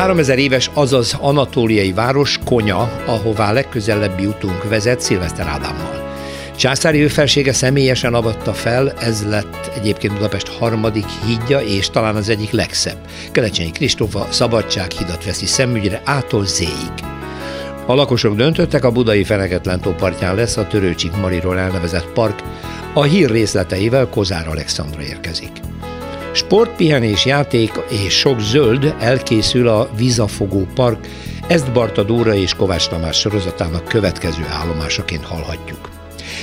3000 éves, azaz anatóliai város Konya, ahová legközelebbi utunk vezet Szilveszter Ádámmal. Császári őfelsége személyesen avatta fel, ez lett egyébként Budapest harmadik hídja, és talán az egyik legszebb. Kelecsényi Kristófa Szabadsághidat veszi szemügyre ától zéig. A lakosok döntöttek, a budai Feneketlen tó partján lesz a Törőcsik Mariról elnevezett park, a hír részleteivel Kozár Alexandra érkezik. Sport, pihenés, játék és sok zöld elkészül a Vizafogó Park, ezt Barta Dóra és Kovács Tamás sorozatának következő állomásaként hallhatjuk.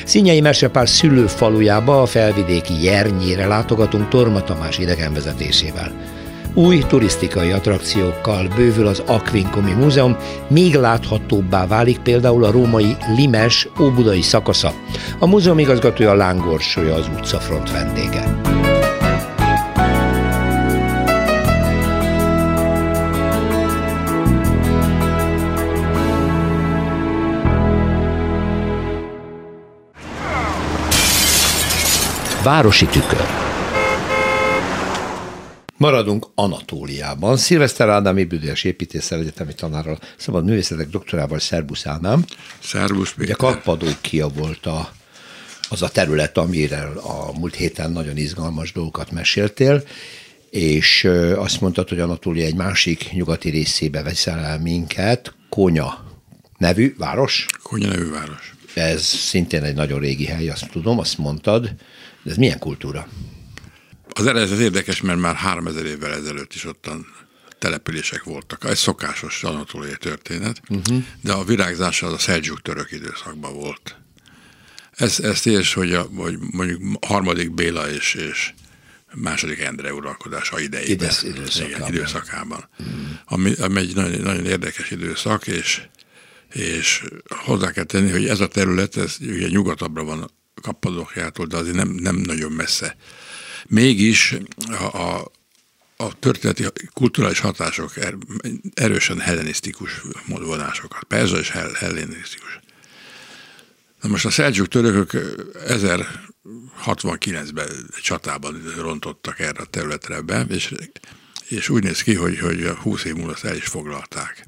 Színyei Mesepár szülőfalujába a felvidéki Jernyére látogatunk Torma Tamás idegenvezetésével. Új turisztikai attrakciókkal bővül az Aquincumi Múzeum, még láthatóbbá válik például a római Limes óbudai szakasza. A múzeum igazgatója Lángorsolya az utcafront vendége. Városi tükör. Maradunk Anatóliában. Szilveszter Ádám Ébüdős építéssel egyetemi tanárral, szabad művészetek doktorával, Szerbusz Ádám. Szerbusz Ugye Kappadókia volt a, az a terület, amire a múlt héten nagyon izgalmas dolgokat meséltél, és azt mondtad, hogy Anatólia egy másik nyugati részébe veszel el minket, Konya nevű város. Konya nevű város. Ez szintén egy nagyon régi hely, azt tudom, azt mondtad. De ez milyen kultúra? Az eredet érdekes, mert már 3000 évvel ezelőtt is ottan települések voltak. Ez szokásos anatóliai történet, uh-huh. de a virágzás az a szeldzsuk török időszakban volt. Ez, ezt és, hogy, a, hogy mondjuk harmadik Béla és, és második Endre uralkodása idejében. Idesz, időszakában. Igen, időszakában. Uh-huh. Ami, ami egy nagyon, nagyon érdekes időszak, és, és hozzá kell tenni, hogy ez a terület, ez ugye nyugatabbra van Kappadokjától, de azért nem, nem nagyon messze. Mégis a, a, a történeti kulturális hatások er, erősen hellenisztikus vonásokat, perzsa és hellenisztikus. Na most a szeldzsuk törökök 1069-ben csatában rontottak erre a területre be, és, és úgy néz ki, hogy, hogy 20 év múlva el is foglalták.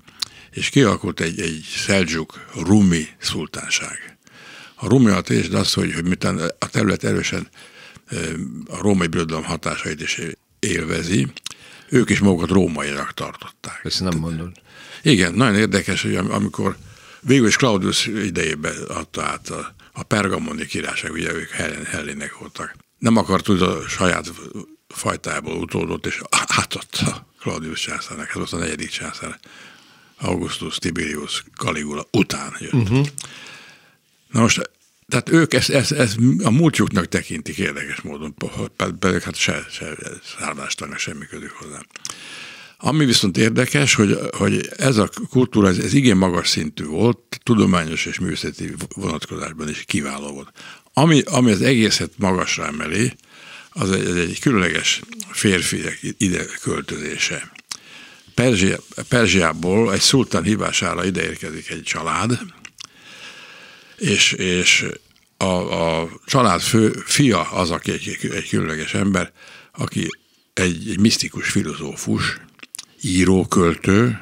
És kialakult egy, egy szeldzsuk rumi szultánság. A rumiatést az, hogy, hogy miután a terület erősen a római birodalom hatásait is élvezi, ők is magukat rómaiak tartották. Ezt nem mondod. Igen, nagyon érdekes, hogy amikor végül is Claudius idejében adta át a, a pergamoni királyság, ugye ők hellének voltak. Nem akart úgy a saját fajtából utódott, és átadta Claudius császárnak. Ez volt a negyedik császár. Augustus Tiberius Caligula után jött. Uh-huh. Na most, tehát ők ezt, ezt, ezt a múltjuknak tekintik érdekes módon, pedig hát se, se szármástanak semmi közük hozzá. Ami viszont érdekes, hogy, hogy ez a kultúra, ez, ez igen magas szintű volt, tudományos és művészeti vonatkozásban is kiváló volt. Ami, ami az egészet magasra emeli, az egy, egy különleges férfiak ide költözése. Perzsia, Perzsiából egy szultán hívására ide érkezik egy család, és, és a, a család fő fia az, aki egy, egy különleges ember, aki egy, egy misztikus filozófus, író, költő,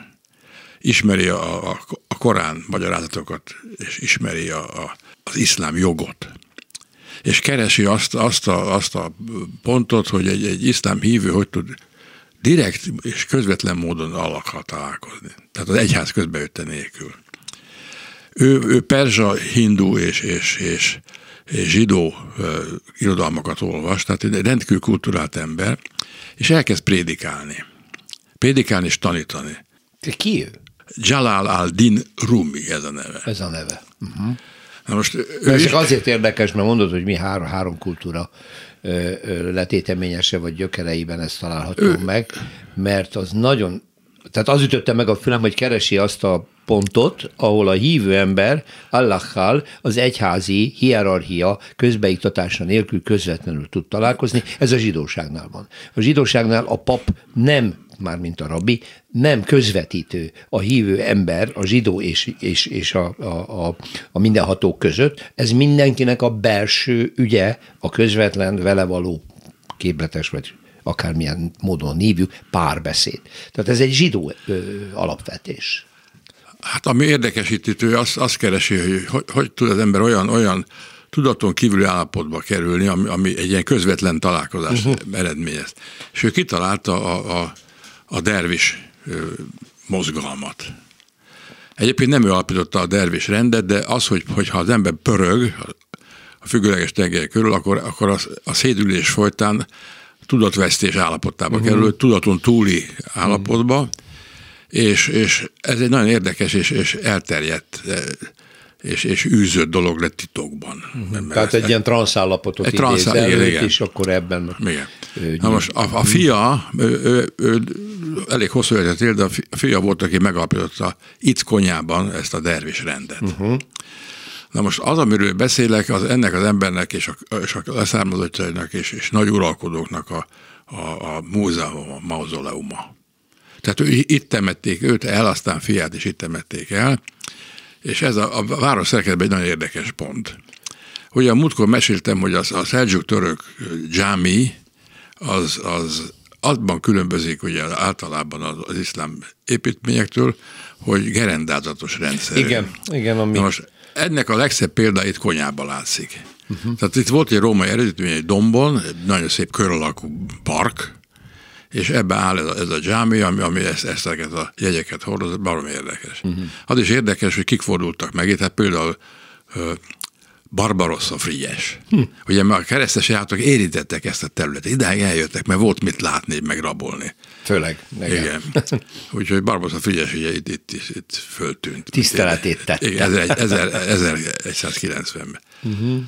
ismeri a, a, a korán magyarázatokat, és ismeri a, a, az iszlám jogot. És keresi azt, azt, a, azt a pontot, hogy egy, egy iszlám hívő hogy tud direkt és közvetlen módon alakkal találkozni. Tehát az egyház közbejötte nélkül. Ő, ő perzsa, hindu és, és, és, és zsidó uh, irodalmakat olvas, tehát egy rendkívül kulturált ember, és elkezd prédikálni. Prédikálni és tanítani. Ki ő? Jalal al-Din Rumi ez a neve. Ez a neve. Uh-huh. Na most ő ez is... azért érdekes, mert mondod, hogy mi három, három kultúra letéteményese vagy gyökereiben ezt található meg, mert az nagyon, tehát az ütötte meg a fülem, hogy keresi azt a pontot, ahol a hívő ember Allahhal az egyházi hierarchia közbeiktatása nélkül közvetlenül tud találkozni. Ez a zsidóságnál van. A zsidóságnál a pap nem már mint a rabbi, nem közvetítő a hívő ember, a zsidó és, és, és a, a, a, a mindenhatók között. Ez mindenkinek a belső ügye, a közvetlen vele való képletes vagy akármilyen módon hívjuk, párbeszéd. Tehát ez egy zsidó ö, alapvetés. Hát ami érdekesítő, azt, azt keresi, hogy, hogy hogy tud az ember olyan, olyan tudaton kívüli állapotba kerülni, ami, ami egy ilyen közvetlen találkozás uh-huh. eredményez. És ő kitalálta a, a, a dervis mozgalmat. Egyébként nem ő alapította a dervis rendet, de az, hogy, hogyha az ember pörög a függőleges tengely körül, akkor, akkor a, a szédülés folytán tudatvesztés állapotába uh-huh. kerül, tudaton túli állapotba, uh-huh. és, és ez egy nagyon érdekes és, és elterjedt és, és űzött dolog lett titokban. Uh-huh. Tehát egy ilyen transzállapotot egy igen, igen. és akkor ebben... Igen. Ő, Na most a, a fia, ő, ő, ő, elég hosszú életet él, de a fia volt, aki megalapította itt konyában ezt a dervis rendet. Uh-huh. Na most az, amiről beszélek, az ennek az embernek és a, és a leszármazottjainak és, és nagy uralkodóknak a, a, a múzeum, a mauzoleuma. Tehát ő, itt temették őt el, aztán fiát is itt temették el, és ez a, a város szerkezetben egy nagyon érdekes pont. Ugye a múltkor meséltem, hogy az, a Seljuk török dzsámi az, az abban különbözik ugye általában az, az iszlám építményektől, hogy gerendázatos rendszer. Igen, igen. Ami... Na most ennek a legszebb példáit Konyában látszik. Uh-huh. Tehát itt volt egy római eredetmény egy dombon, egy nagyon szép kör alakú park, és ebbe áll ez a, ez a dzsámi, ami, ami ezt, ezt a jegyeket hordoz, barom érdekes. Uh-huh. Az is érdekes, hogy kik fordultak meg itt, hát például Barbarossa Frigyes. Hm. Ugye a keresztes játok érintettek ezt a területet, idáig eljöttek, mert volt mit látni, meg rabolni. Főleg. Igen. igen. Úgyhogy Barbarossa Frigyes ugye itt, itt, itt, itt föltűnt. Tiszteletét tette. Igen, 1190-ben. Uh-huh.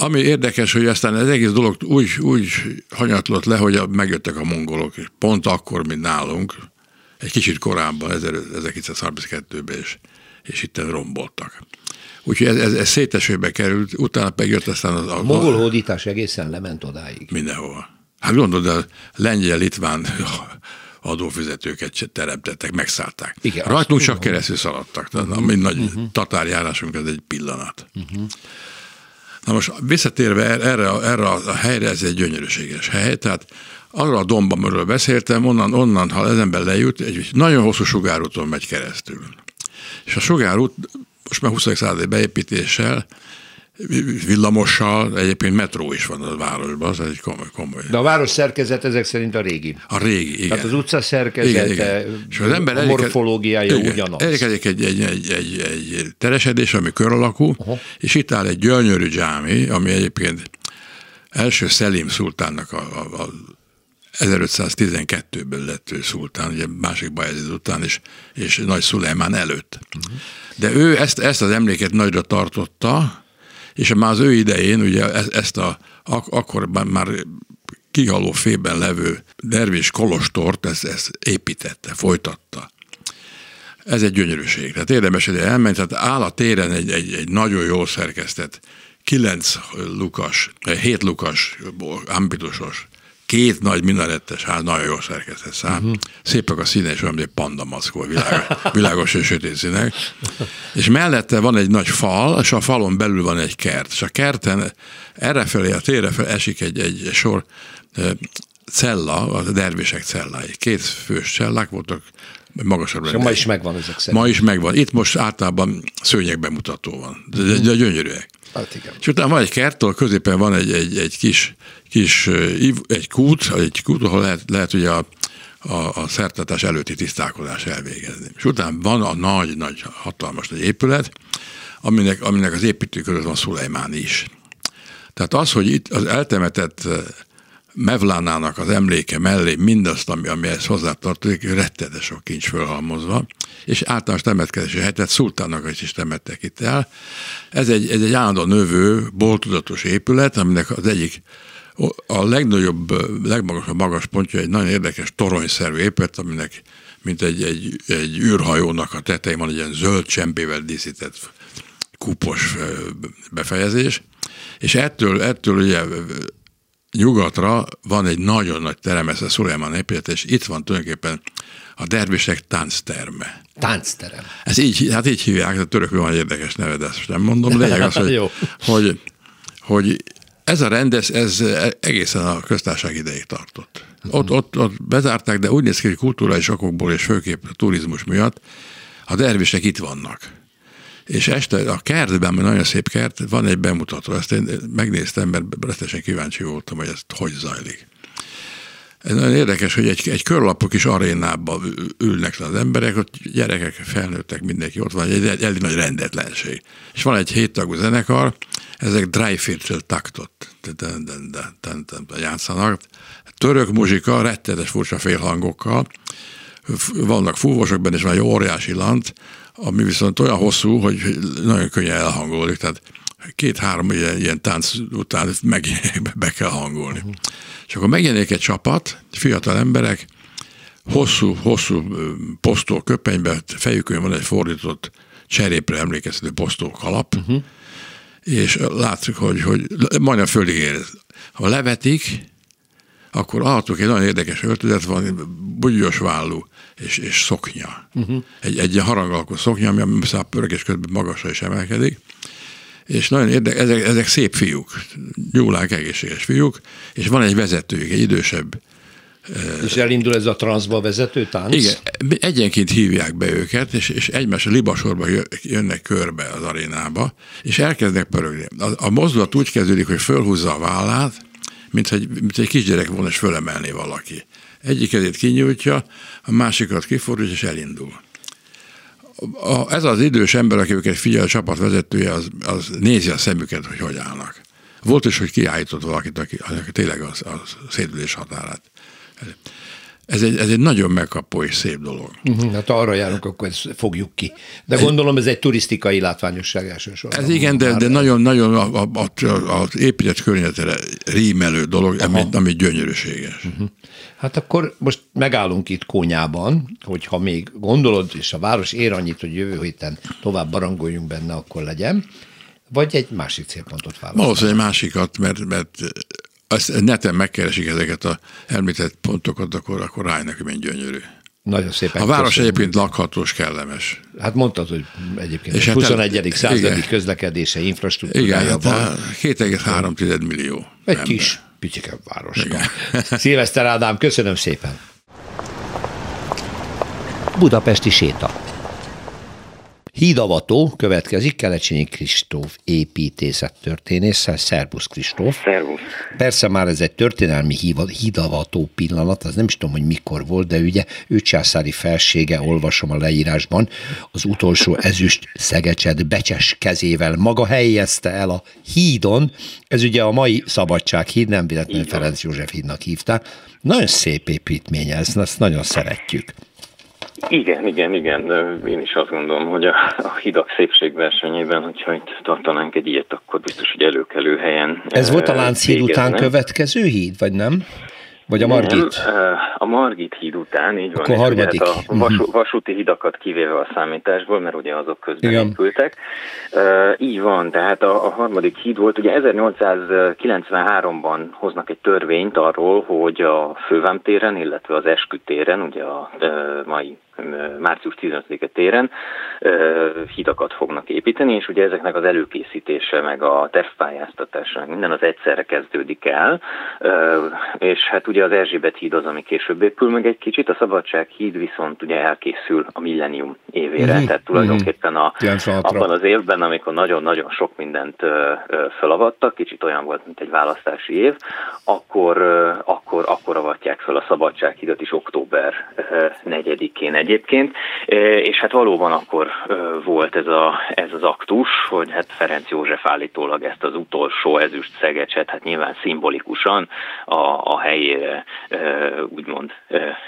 Ami érdekes, hogy aztán az egész dolog úgy, úgy hanyatlott le, hogy megjöttek a mongolok, pont akkor, mint nálunk, egy kicsit korábban, 1932-ben, és, és itt romboltak. Úgyhogy ez, ez, ez szétesőbe került, utána megjött aztán az... A mongol hódítás egészen lement odáig. Mindenhova. Hát gondolod, a lengyel-litván adófizetőket teremtettek, megszállták. Igen, Rajtunk csak keresztül szaladtak. Uh-huh. A mi nagy uh-huh. tatárjárásunk, ez egy pillanat. Uh-huh. Na most visszatérve erre, erre a helyre, ez egy gyönyörűséges hely, tehát arra a domba, amiről beszéltem, onnan, onnan, ha az ember lejut, egy nagyon hosszú sugárúton megy keresztül. És a sugárút most már 20. századi beépítéssel villamossal, egyébként metró is van a városban, az egy komoly, komoly. De a város szerkezet ezek szerint a régi. A régi, igen. Tehát az utca szerkezete, igen, igen. És az ember a morfológiája igen, ugyanaz. Elkezik egy, egy, egy, egy, egy teresedés, ami kör alakú, uh-huh. és itt áll egy gyönyörű dzsámi, ami egyébként első Szelim szultánnak a, a, a 1512-ben lett ő szultán, ugye másik Bajezid után, és, és Nagy Szulejmán előtt. Uh-huh. De ő ezt, ezt az emléket nagyra tartotta, és már az ő idején ugye e, ezt a, ak- akkor már kihaló fében levő dervis kolostort ezt, ezt építette, folytatta. Ez egy gyönyörűség. Tehát érdemes ide elmenni, tehát áll a téren egy, egy, egy nagyon jól szerkesztett, kilenc lukas, hét lukas, ambitusos két nagy minarettes ház, nagyon jól szerkesztett szám. Uh-huh. Szépek a színe, és olyan, mint egy panda maszkó, világos, világos és sötét színek. És mellette van egy nagy fal, és a falon belül van egy kert. És a kerten errefelé, a térre fel esik egy, egy sor cella, a dervisek cellái. Két fős cellák voltak, magasabb. És ma is megvan ezek szerint. Ma is megvan. Itt most általában szőnyeg bemutató van. De, de, de gyönyörűek. Hát igen. És utána van egy kert, ahol középen van egy, egy, egy kis, kis egy kút, egy kút, ahol lehet, lehet ugye a, a, a szertartás előtti tisztálkodás elvégezni. És utána van a nagy, nagy, hatalmas nagy épület, aminek, aminek az építő között van Szulejmán is. Tehát az, hogy itt az eltemetett Mevlánának az emléke mellé mindazt, ami, ami ehhez hozzátartozik, rettedes sok kincs fölhalmozva, és általános temetkezési helyet, szultánnak is, is temettek itt el. Ez egy, ez egy állandó növő, boltudatos épület, aminek az egyik a legnagyobb, legmagasabb magas pontja egy nagyon érdekes toronyszerű épület, aminek mint egy, egy, egy űrhajónak a tetején van egy ilyen zöld csempével díszített kupos befejezés, és ettől, ettől ugye nyugatra van egy nagyon nagy terem, ez a Szulajmán épület, és itt van tulajdonképpen a dervisek táncterme. Táncterem. Ez így, hát így hívják, a törökül van egy érdekes neve, de ezt nem mondom. Lényeg az, hogy, hogy, hogy ez a rend, ez, egészen a köztársaság ideig tartott. Ott, ott, ott bezárták, de úgy néz ki, hogy kulturális okokból és főképp a turizmus miatt a dervisek itt vannak. És este a kertben, mert nagyon szép kert, van egy bemutató, ezt én megnéztem, mert rettenesen kíváncsi voltam, hogy ez hogy zajlik. Ez nagyon érdekes, hogy egy, egy körlapok kis arénába ülnek az emberek, ott gyerekek, felnőttek, mindenki ott van, egy, elég nagy rendetlenség. És van egy héttagú zenekar, ezek Dryfirtel taktot játszanak. Török muzsika, rettetes furcsa félhangokkal, vannak fúvosok benne, és van egy óriási lant, ami viszont olyan hosszú, hogy nagyon könnyen elhangolódik, tehát két-három ilyen, ilyen tánc után meg be kell hangolni. Uh-huh. És akkor megjelenik egy csapat, fiatal emberek, hosszú, hosszú posztó köpenyben, fejükön van egy fordított cserépre emlékeztető posztó kalap, uh-huh. és látszik, hogy, hogy majdnem fölig ér. Ha levetik, akkor alattuk egy nagyon érdekes öltözet van, bugyos vállú és, és szoknya. Uh-huh. Egy, egy harangalkó szoknya, ami a pörgés közben magasra is emelkedik, és nagyon érdekes, ezek, ezek szép fiúk, gyúlák, egészséges fiúk, és van egy vezetőjük, egy idősebb és elindul ez a transzba vezető tánc? Igen, egyenként hívják be őket, és, és egymás libasorba jönnek körbe az arénába, és elkezdnek pörögni. A, a mozdulat úgy kezdődik, hogy fölhúzza a vállát, mint egy, mint egy kisgyerek volna, és fölemelné valaki. Egyik kezét kinyújtja, a másikat kifordítja, és elindul a, ez az idős ember, aki őket figyel, a csapat vezetője, az, az nézi a szemüket, hogy hogy állnak. Volt is, hogy kiállított valakit, aki, aki tényleg az, a szédülés határát. Ez egy, ez egy nagyon megkapó és szép dolog. Uh-huh, hát arra járunk, akkor ezt fogjuk ki. De gondolom ez egy turisztikai látványosság elsősorban. Ez igen, de, de nagyon, nagyon a, a, a, az épület környezetre rímelő dolog, ami, ami gyönyörűséges. Uh-huh. Hát akkor most megállunk itt Kónyában, hogyha még gondolod, és a város ér annyit, hogy jövő héten tovább barangoljunk benne, akkor legyen, vagy egy másik célpontot választani? Valószínűleg egy másikat, mert, mert azt neten megkeresik ezeket a említett pontokat, akkor, akkor rájönnek, hogy milyen gyönyörű. Nagyon szépen. A város köszönöm. egyébként lakhatós, kellemes. Hát mondtad, hogy egyébként és 21. Hát, századi közlekedése, infrastruktúrája igen, van. Hát 7,3 millió Egy ember. kis picike város. Szilveszter Ádám, köszönöm szépen. Budapesti séta. Hídavató következik, Kelecsényi Kristóf építészettörténésszel. Szerbusz Kristóf. Szervusz. Persze már ez egy történelmi hídavató pillanat, az nem is tudom, hogy mikor volt, de ugye ő császári felsége, olvasom a leírásban, az utolsó ezüst szegecset becses kezével maga helyezte el a hídon. Ez ugye a mai Szabadsághíd, nem véletlenül Ferenc József hídnak hívták. Nagyon szép építmény ez, ezt nagyon szeretjük. Igen, igen, igen. Én is azt gondolom, hogy a, a hidak szépségversenyében, hogyha itt tartanánk egy ilyet, akkor biztos, hogy előkelő helyen. Ez volt a Lánchíd után következő híd, vagy nem? Vagy a Margit? Nem, a Margit híd után, így van. Akkor harmadik. Hát a vas, mhm. vasúti hidakat kivéve a számításból, mert ugye azok közben Igen. épültek. Uh, így van, tehát a, a harmadik híd volt, ugye 1893-ban hoznak egy törvényt arról, hogy a Fővámtéren, illetve az Eskütéren, ugye a uh, mai március 15-e téren hidakat fognak építeni, és ugye ezeknek az előkészítése, meg a tervpályáztatása, minden az egyszerre kezdődik el, és hát ugye az Erzsébet híd az, ami később épül meg egy kicsit, a Szabadság híd viszont ugye elkészül a millennium évére, mm-hmm. tehát tulajdonképpen a, abban az évben, amikor nagyon-nagyon sok mindent felavattak, kicsit olyan volt, mint egy választási év, akkor, akkor, akkor avatják fel a Szabadsághidat is október 4-én egyébként, és hát valóban akkor volt ez, a, ez az aktus, hogy hát Ferenc József állítólag ezt az utolsó ezüst szegecset, hát nyilván szimbolikusan a, a helyére úgymond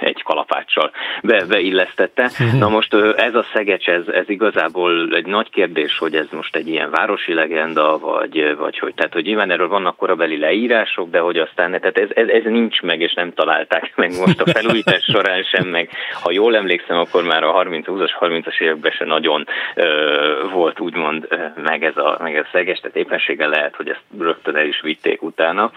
egy kalapáccsal be, beillesztette. Mhm. Na most ez a szegecs, ez, ez igazából egy nagy kérdés, hogy ez most egy ilyen városi legenda, vagy, vagy hogy, tehát hogy nyilván erről vannak korabeli leírások, de hogy aztán, tehát ez, ez, ez nincs meg, és nem találták meg most a felújítás során sem, meg ha jól emlékszem, emlékszem, akkor már a 30-20-as, 30-as években se nagyon ö, volt úgymond meg, ez a, meg ez a szeges, tehát éppenséggel lehet, hogy ezt rögtön el is vitték utána,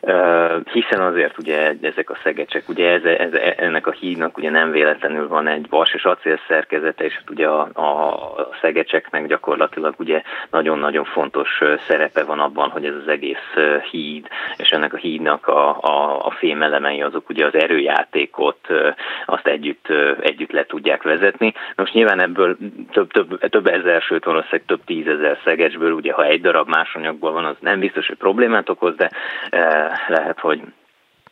ö, hiszen azért ugye ezek a szegecsek, ugye ez ez, ennek a hídnak ugye nem véletlenül van egy vas és acél szerkezete, és hát ugye a, a szegecseknek gyakorlatilag ugye nagyon-nagyon fontos szerepe van abban, hogy ez az egész híd, és ennek a hídnak a, a, a fémelemei azok ugye az erőjátékot azt együtt, együtt le tudják vezetni. Most nyilván ebből több, több, több ezer, sőt valószínűleg több tízezer szegecsből, ugye ha egy darab más anyagból van, az nem biztos, hogy problémát okoz, de lehet, hogy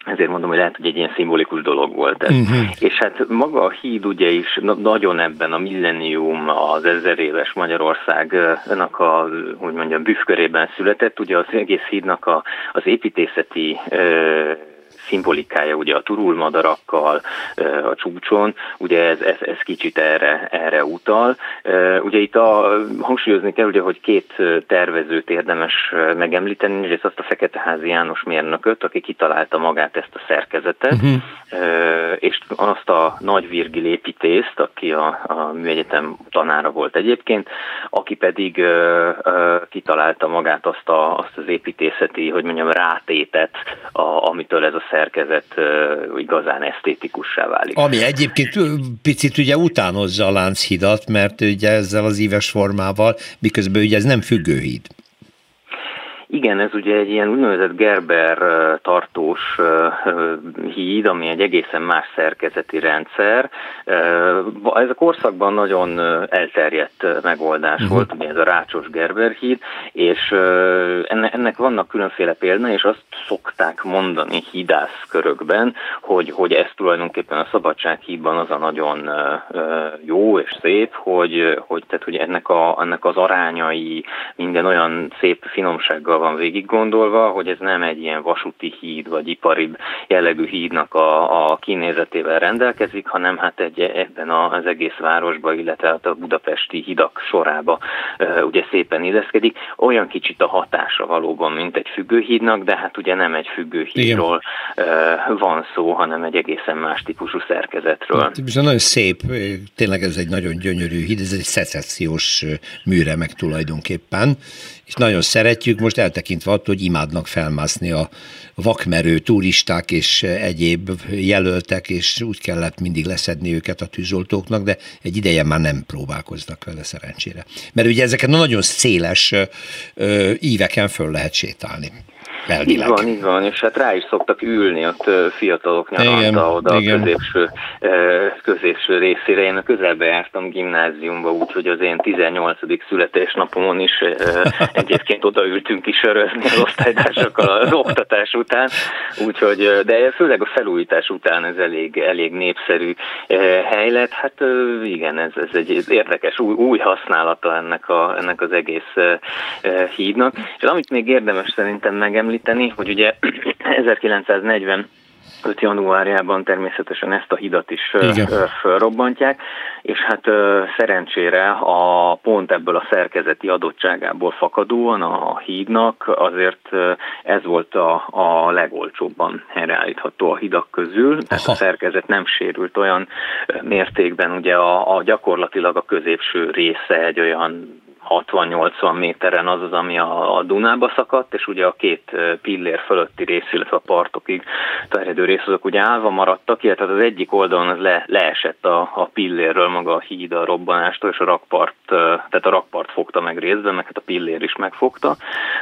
ezért mondom, hogy lehet, hogy egy ilyen szimbolikus dolog volt ez. Uh-huh. És hát maga a híd ugye is nagyon ebben a millennium, az ezer éves Magyarországnak a, hogy mondjam, büfkörében született. Ugye az egész hídnak a, az építészeti szimbolikája ugye a turulmadarakkal a csúcson, ugye ez, ez, ez kicsit erre, erre utal. Ugye itt a, hangsúlyozni kell, ugye, hogy két tervezőt érdemes megemlíteni, és ezt azt a Feketeházi János mérnököt, aki kitalálta magát ezt a szerkezetet, uh-huh. és azt a nagy Virgil építészt, aki a, a műegyetem tanára volt egyébként, aki pedig kitalálta magát azt, a, azt az építészeti, hogy mondjam, rátétet, a, amitől ez a szerkezet szerkezet igazán esztétikussá válik. Ami egyébként picit ugye utánozza a Lánchidat, mert ugye ezzel az íves formával, miközben ugye ez nem függőhíd. Igen, ez ugye egy ilyen úgynevezett Gerber tartós híd, ami egy egészen más szerkezeti rendszer. Ez a korszakban nagyon elterjedt megoldás uh-huh. volt, ez a rácsos Gerber híd, és ennek vannak különféle példa, és azt szokták mondani hídász körökben, hogy, hogy ez tulajdonképpen a szabadsághídban az a nagyon jó és szép, hogy, hogy, tehát, hogy ennek, a, ennek az arányai minden olyan szép finomsággal van végig gondolva, hogy ez nem egy ilyen vasúti híd vagy ipari jellegű hídnak a, a kinézetével rendelkezik, hanem hát egy, ebben az egész városba, illetve hát a budapesti hidak sorába ugye szépen illeszkedik. Olyan kicsit a hatása valóban, mint egy függőhídnak, de hát ugye nem egy függőhídról Igen. van szó, hanem egy egészen más típusú szerkezetről. Hát, nagyon szép, tényleg ez egy nagyon gyönyörű híd, ez egy szecessziós műremek tulajdonképpen, és nagyon szeretjük, most eltekintve attól, hogy imádnak felmászni a vakmerő turisták és egyéb jelöltek, és úgy kellett mindig leszedni őket a tűzoltóknak, de egy ideje már nem próbálkoznak vele szerencsére. Mert ugye ezeken a nagyon széles ö, íveken föl lehet sétálni elvileg. Így van, így van, és hát rá is szoktak ülni ott fiatalok nyaranta oda igen. a középső, középső részére. Én a közelbe jártam gimnáziumba, úgyhogy az én 18. születésnapomon is egyébként odaültünk is örözni az osztálytársakkal az oktatás után, úgyhogy, de főleg a felújítás után ez elég, elég népszerű hely lett. Hát igen, ez, ez egy érdekes új, új használata ennek, a, ennek az egész hídnak. És amit még érdemes szerintem megemlíteni, említeni, hogy ugye 1940 5 januárjában természetesen ezt a hidat is Igen. felrobbantják, és hát szerencsére a pont ebből a szerkezeti adottságából fakadóan a hídnak azért ez volt a, a legolcsóbban helyreállítható a hidak közül, tehát a szerkezet nem sérült olyan mértékben, ugye a, a gyakorlatilag a középső része egy olyan 60-80 méteren az az, ami a, a Dunába szakadt, és ugye a két pillér fölötti rész, illetve a partokig terjedő rész, azok ugye állva maradtak, illetve az egyik oldalon az le, leesett a, a pillérről maga a híd a robbanástól, és a rakpart, tehát a rakpart fogta meg részben, meg hát a pillér is megfogta.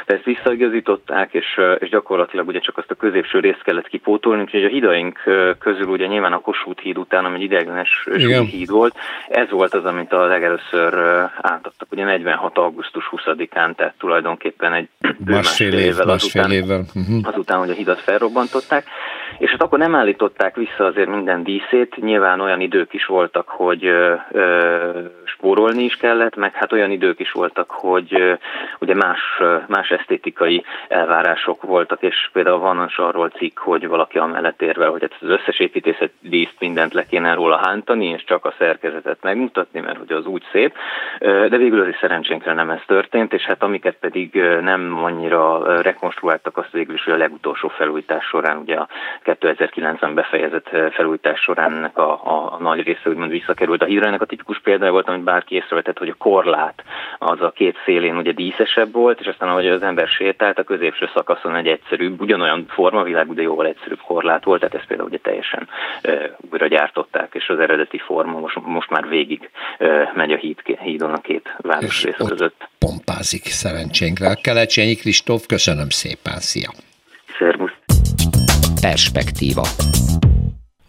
De ezt visszaigazították, és, és gyakorlatilag ugye csak azt a középső részt kellett kipótolni, úgyhogy a hidaink közül ugye nyilván a Kossuth híd után, ami egy ideiglenes híd volt, ez volt az, amit a legelőször átadtak. Ugye 40 46. augusztus 20-án, tehát tulajdonképpen egy másfél, év, évvel, másfél azután, évvel. Uh-huh. azután, hogy a hidat felrobbantották. És hát akkor nem állították vissza azért minden díszét, nyilván olyan idők is voltak, hogy ö, ö, spórolni is kellett, meg hát olyan idők is voltak, hogy ö, ugye más, más esztétikai elvárások voltak, és például van arról cikk, hogy valaki amellett érvel, hogy hát az összes építészet díszt mindent le kéne róla hántani, és csak a szerkezetet megmutatni, mert hogy az úgy szép, de végül az is szerencsénkre nem ez történt, és hát amiket pedig nem annyira rekonstruáltak, azt végül is, hogy a legutolsó felújítás során, ugye a 2009-ben befejezett felújítás során ennek a, a, a nagy része úgymond visszakerült a hírre. Ennek a tipikus példája volt, amit bárki észrevetett, hogy a korlát az a két szélén ugye díszesebb volt, és aztán ahogy az ember sétált, a középső szakaszon egy egyszerűbb, ugyanolyan formavilágú, de jóval egyszerűbb korlát volt, tehát ezt például ugye teljesen e, újra gyártották, és az eredeti forma most, most már végig e, megy a híd, hídon a két városrész között. pompázik szerencsénkre. Kelecsényi Kristóf, köszönöm szépen, szia! Szervusz! Perspektíva.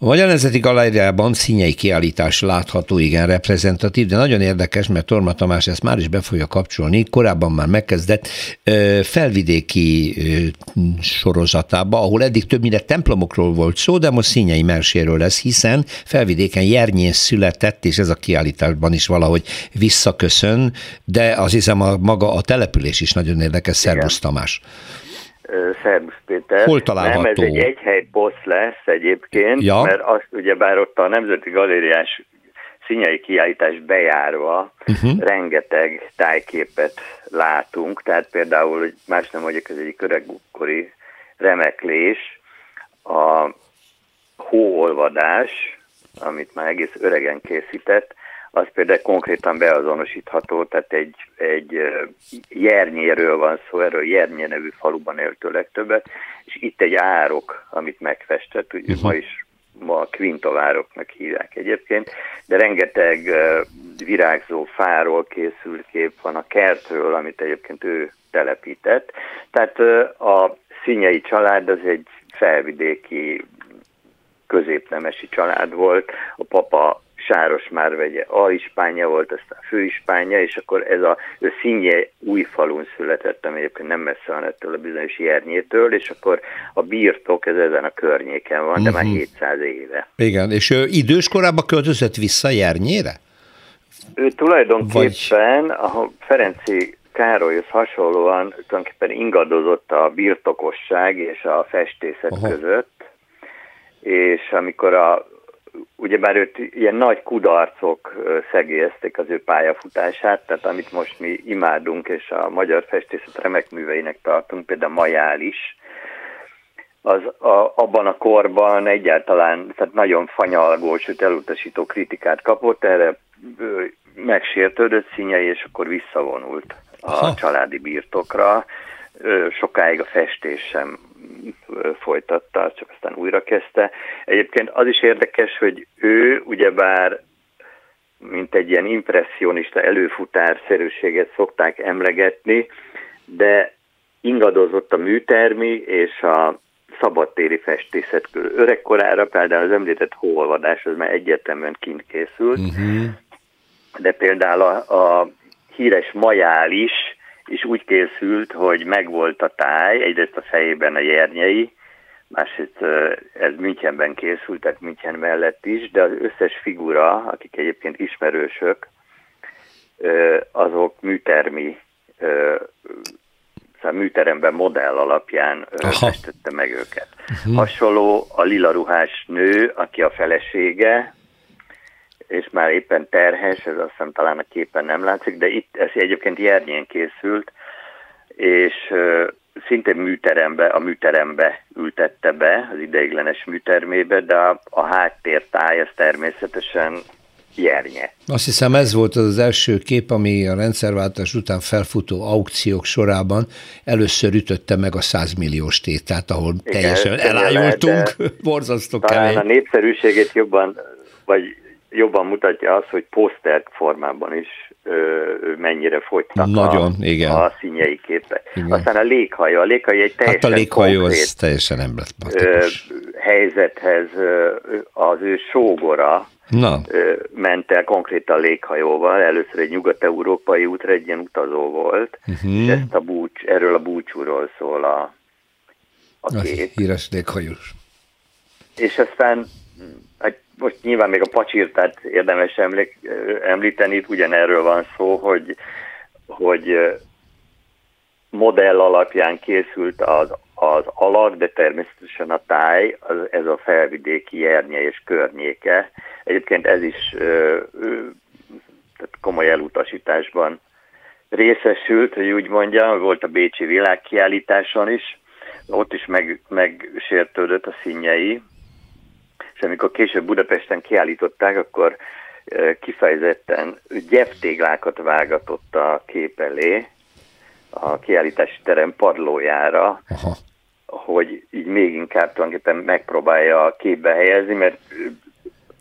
A Magyar Nemzeti Galériában színei kiállítás látható, igen reprezentatív, de nagyon érdekes, mert Torma Tamás ezt már is be fogja kapcsolni, korábban már megkezdett felvidéki sorozatába, ahol eddig többnyire templomokról volt szó, de most színei merséről lesz, hiszen felvidéken Jernyén született, és ez a kiállításban is valahogy visszaköszön, de az hiszem a maga a település is nagyon érdekes. Szervusz Tamás! Szerbusz Péter. Hol található? Nem, ez egy egyhely poszt lesz egyébként, ja. mert azt ugyebár ott a Nemzeti Galériás színyei kiállítás bejárva uh-huh. rengeteg tájképet látunk, tehát például, hogy más nem mondjuk, ez egy öregkori remeklés, a hóolvadás, amit már egész öregen készített, az például konkrétan beazonosítható, tehát egy, egy jernyéről van szó, erről Jernye nevű faluban éltő legtöbbet, és itt egy árok, amit megfestett, ugye uh-huh. ma is ma a kvintovároknak hívják egyébként, de rengeteg virágzó fáról készült kép van a kertről, amit egyébként ő telepített. Tehát a színyei család az egy felvidéki középnemesi család volt, a papa Sáros már vegye ispánya volt, aztán főispánya, és akkor ez a ő színje új falun született, ami egyébként nem messze van ettől a bizonyos Jernyétől, és akkor a birtok ez ezen a környéken van, de uh-huh. már 700 mhm. éve. Igen, és ő idős korában költözött vissza Jernyére? Ő tulajdonképpen, Vagy... a Ferenci Károlyhoz hasonlóan tulajdonképpen ingadozott a birtokosság és a festészet Aha. között, és amikor a ugyebár őt ilyen nagy kudarcok szegélyezték az ő pályafutását, tehát amit most mi imádunk, és a magyar festészet remek műveinek tartunk, például Majál is, az a, abban a korban egyáltalán tehát nagyon fanyalgó, sőt elutasító kritikát kapott, erre megsértődött színyei, és akkor visszavonult a Aha. családi birtokra. Sokáig a festés sem folytatta, csak aztán újra kezdte. Egyébként az is érdekes, hogy ő ugyebár mint egy ilyen impressionista előfutárszerűséget szokták emlegetni, de ingadozott a műtermi és a szabadtéri festészet körül. Öregkorára például az említett hóolvadás az már egyértelműen kint készült, uh-huh. de például a, a híres majál is és úgy készült, hogy megvolt a táj, egyrészt a fejében a jernyei, másrészt ez Münchenben készült, tehát München mellett is, de az összes figura, akik egyébként ismerősök, azok műtermi, szóval műteremben modell alapján festette meg őket. Uh-huh. Hasonló a lila ruhás nő, aki a felesége, és már éppen terhes, ez azt hiszem talán a képen nem látszik, de itt ez egyébként Jernyén készült, és szintén műterembe, a műterembe ültette be, az ideiglenes műtermébe, de a, a háttértáj az természetesen Jernye. Azt hiszem ez volt az, az első kép, ami a rendszerváltás után felfutó aukciók sorában először ütötte meg a 100 milliós tétát, ahol Igen, teljesen elájultunk, borzasztó Talán a népszerűségét jobban, vagy jobban mutatja az, hogy poszter formában is ö, mennyire fogytak Nagyon, a, igen. a színjei képek. Igen. Aztán a léghajó, a léghajó egy teljesen Hát a léghajó az teljesen emblematikus. helyzethez az ő sógora Na. ment el konkrétan léghajóval, először egy nyugat-európai útra egy ilyen utazó volt, uh-huh. és ezt a búcs, erről a búcsúról szól a, a kép. híres léghajós. És aztán most nyilván még a pacsirtát érdemes emlék, említeni, itt ugyanerről van szó, hogy, hogy modell alapján készült az, az alak, de természetesen a táj, az, ez a felvidéki jernye és környéke. Egyébként ez is ö, ö, tehát komoly elutasításban részesült, hogy úgy mondja, volt a Bécsi világkiállításon is, ott is meg, megsértődött a színjei, és amikor később Budapesten kiállították, akkor kifejezetten gyeptéglákat vágatott a kép elé, a kiállítási terem padlójára, Aha. hogy így még inkább tulajdonképpen megpróbálja a képbe helyezni, mert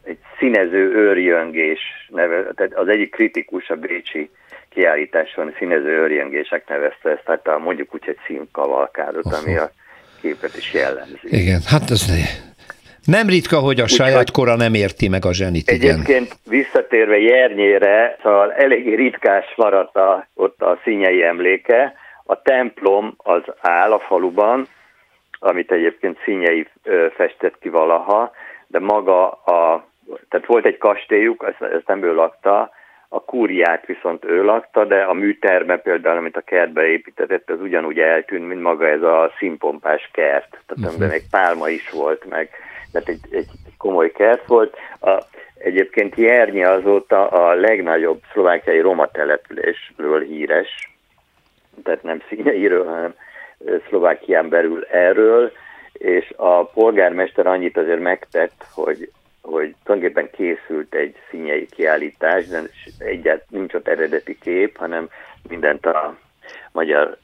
egy színező őrjöngés neve, tehát az egyik kritikus a Bécsi kiállításon színező őrjöngések nevezte ezt, tehát a, mondjuk úgy egy színkavalkádot, ami a képet is jellemzi. Igen, hát ez nem ritka, hogy a Úgy, saját kora nem érti meg a zsenit. Egyébként igen. visszatérve Jernyére, szóval elég ritkás maradt a, ott a színyei emléke. A templom az áll a faluban, amit egyébként színyei festett ki valaha, de maga a, tehát volt egy kastélyuk, ezt, ezt nem ő lakta, a kúriát viszont ő lakta, de a műterme például, amit a kertbe építetett, az ugyanúgy eltűnt, mint maga ez a színpompás kert. Tehát uh-huh. egy pálma is volt, meg tehát egy, egy komoly kert volt. A, egyébként Jernye azóta a legnagyobb szlovákiai roma településről híres, tehát nem színeiről, hanem Szlovákián belül erről, és a polgármester annyit azért megtett, hogy hogy tulajdonképpen készült egy színyei kiállítás, de egyáltalán nincs ott eredeti kép, hanem mindent a Magyar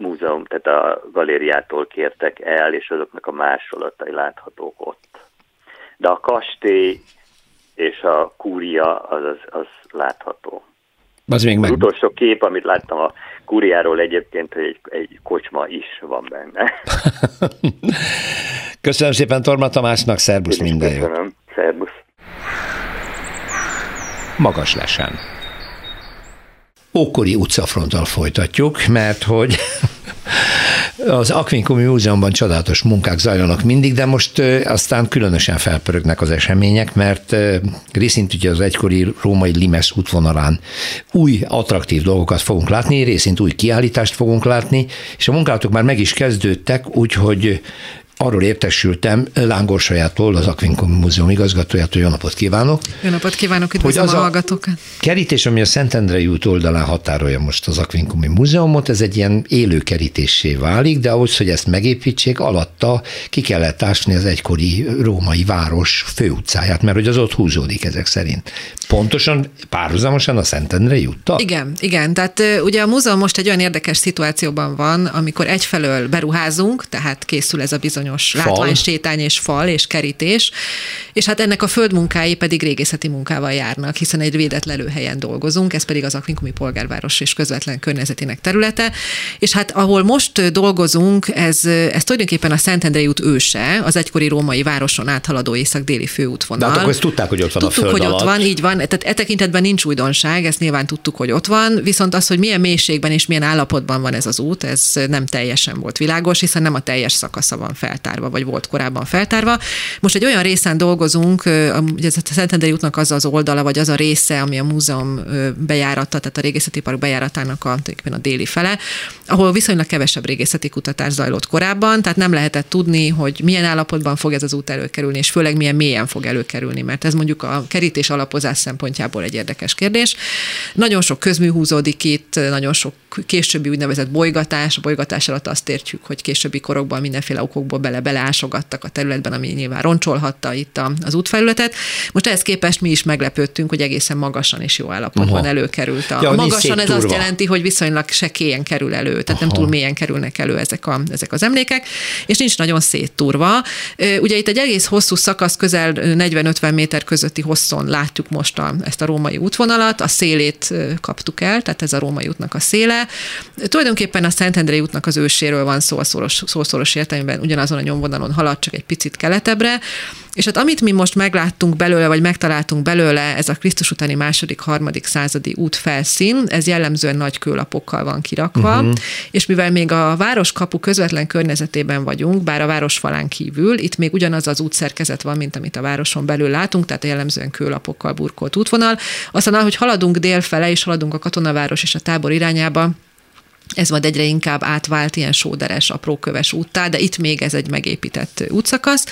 Múzeum, tehát a galériától kértek el, és azoknak a másolatai láthatók ott. De a kastély és a kúria az, az, az látható. Az, még meg... az utolsó kép, amit láttam a kúriáról egyébként, hogy egy, egy kocsma is van benne. Köszönöm szépen Torma Tamásnak, szerbusz minden jó. Köszönöm, szerbusz. Magas lesen. Ókori utcafronttal folytatjuk, mert hogy az Akvinkumi Múzeumban csodálatos munkák zajlanak mindig, de most aztán különösen felpörögnek az események, mert részint ugye az egykori római Limes útvonalán új, attraktív dolgokat fogunk látni, részint új kiállítást fogunk látni, és a munkálatok már meg is kezdődtek, úgyhogy arról értesültem Lángorsájától, az Aquincum Múzeum igazgatójától, jó napot kívánok! Jó napot kívánok, üdvözlöm hogy az a hallgatókat! kerítés, ami a Szentendrei út oldalán határolja most az Aquincumi Múzeumot, ez egy ilyen élő kerítésé válik, de ahhoz, hogy ezt megépítsék, alatta ki kellett ásni az egykori római város főutcáját, mert hogy az ott húzódik ezek szerint. Pontosan párhuzamosan a Szentendrei úttal? Igen, igen. Tehát ugye a múzeum most egy olyan érdekes szituációban van, amikor egyfelől beruházunk, tehát készül ez a bizonyos bizonyos fal. látványsétány és fal és kerítés, és hát ennek a földmunkái pedig régészeti munkával járnak, hiszen egy védett lelőhelyen dolgozunk, ez pedig az Akvinkumi polgárváros és közvetlen környezetének területe, és hát ahol most dolgozunk, ez, ez tulajdonképpen a Szentendrei út őse, az egykori római városon áthaladó észak-déli főútvonal. De hát akkor ezt tudták, hogy ott van tudtuk, a föld hogy alatt. ott van, így van. Tehát e tekintetben nincs újdonság, ezt nyilván tudtuk, hogy ott van, viszont az, hogy milyen mélységben és milyen állapotban van ez az út, ez nem teljesen volt világos, hiszen nem a teljes szakasza van fel feltárva, vagy volt korábban feltárva. Most egy olyan részen dolgozunk, ugye a Szentendrei útnak az az oldala, vagy az a része, ami a múzeum bejárata, tehát a régészeti park bejáratának a, a déli fele, ahol viszonylag kevesebb régészeti kutatás zajlott korábban, tehát nem lehetett tudni, hogy milyen állapotban fog ez az út előkerülni, és főleg milyen mélyen fog előkerülni, mert ez mondjuk a kerítés alapozás szempontjából egy érdekes kérdés. Nagyon sok közmű húzódik itt, nagyon sok későbbi úgynevezett bolygatás, a bolygatás alatt azt értjük, hogy későbbi korokban mindenféle okokból bele beleásogattak a területben, ami nyilván roncsolhatta itt az útfelületet. Most ehhez képest mi is meglepődtünk, hogy egészen magasan és jó állapotban Aha. előkerült. A ja, magasan ez azt jelenti, hogy viszonylag kélyen kerül elő, tehát Aha. nem túl mélyen kerülnek elő ezek, a, ezek az emlékek, és nincs nagyon szétturva. Ugye itt egy egész hosszú szakasz, közel 40-50 méter közötti hosszon látjuk most a, ezt a római útvonalat, a szélét kaptuk el, tehát ez a római útnak a széle. Tulajdonképpen a Szentendrei útnak az őséről van szó a szoros, szószoros értelemben, ugyanazon a nyomvonalon halad, csak egy picit keletebbre, és hát amit mi most megláttunk belőle, vagy megtaláltunk belőle, ez a Krisztus utáni második, harmadik századi útfelszín, ez jellemzően nagy kőlapokkal van kirakva, uh-huh. és mivel még a városkapu közvetlen környezetében vagyunk, bár a város falán kívül, itt még ugyanaz az útszerkezet van, mint amit a városon belül látunk, tehát jellemzően kőlapokkal burkolt útvonal. Aztán, ahogy haladunk délfele, és haladunk a katonaváros és a tábor irányába, ez majd egyre inkább átvált ilyen sóderes, apróköves úttá, de itt még ez egy megépített útszakasz.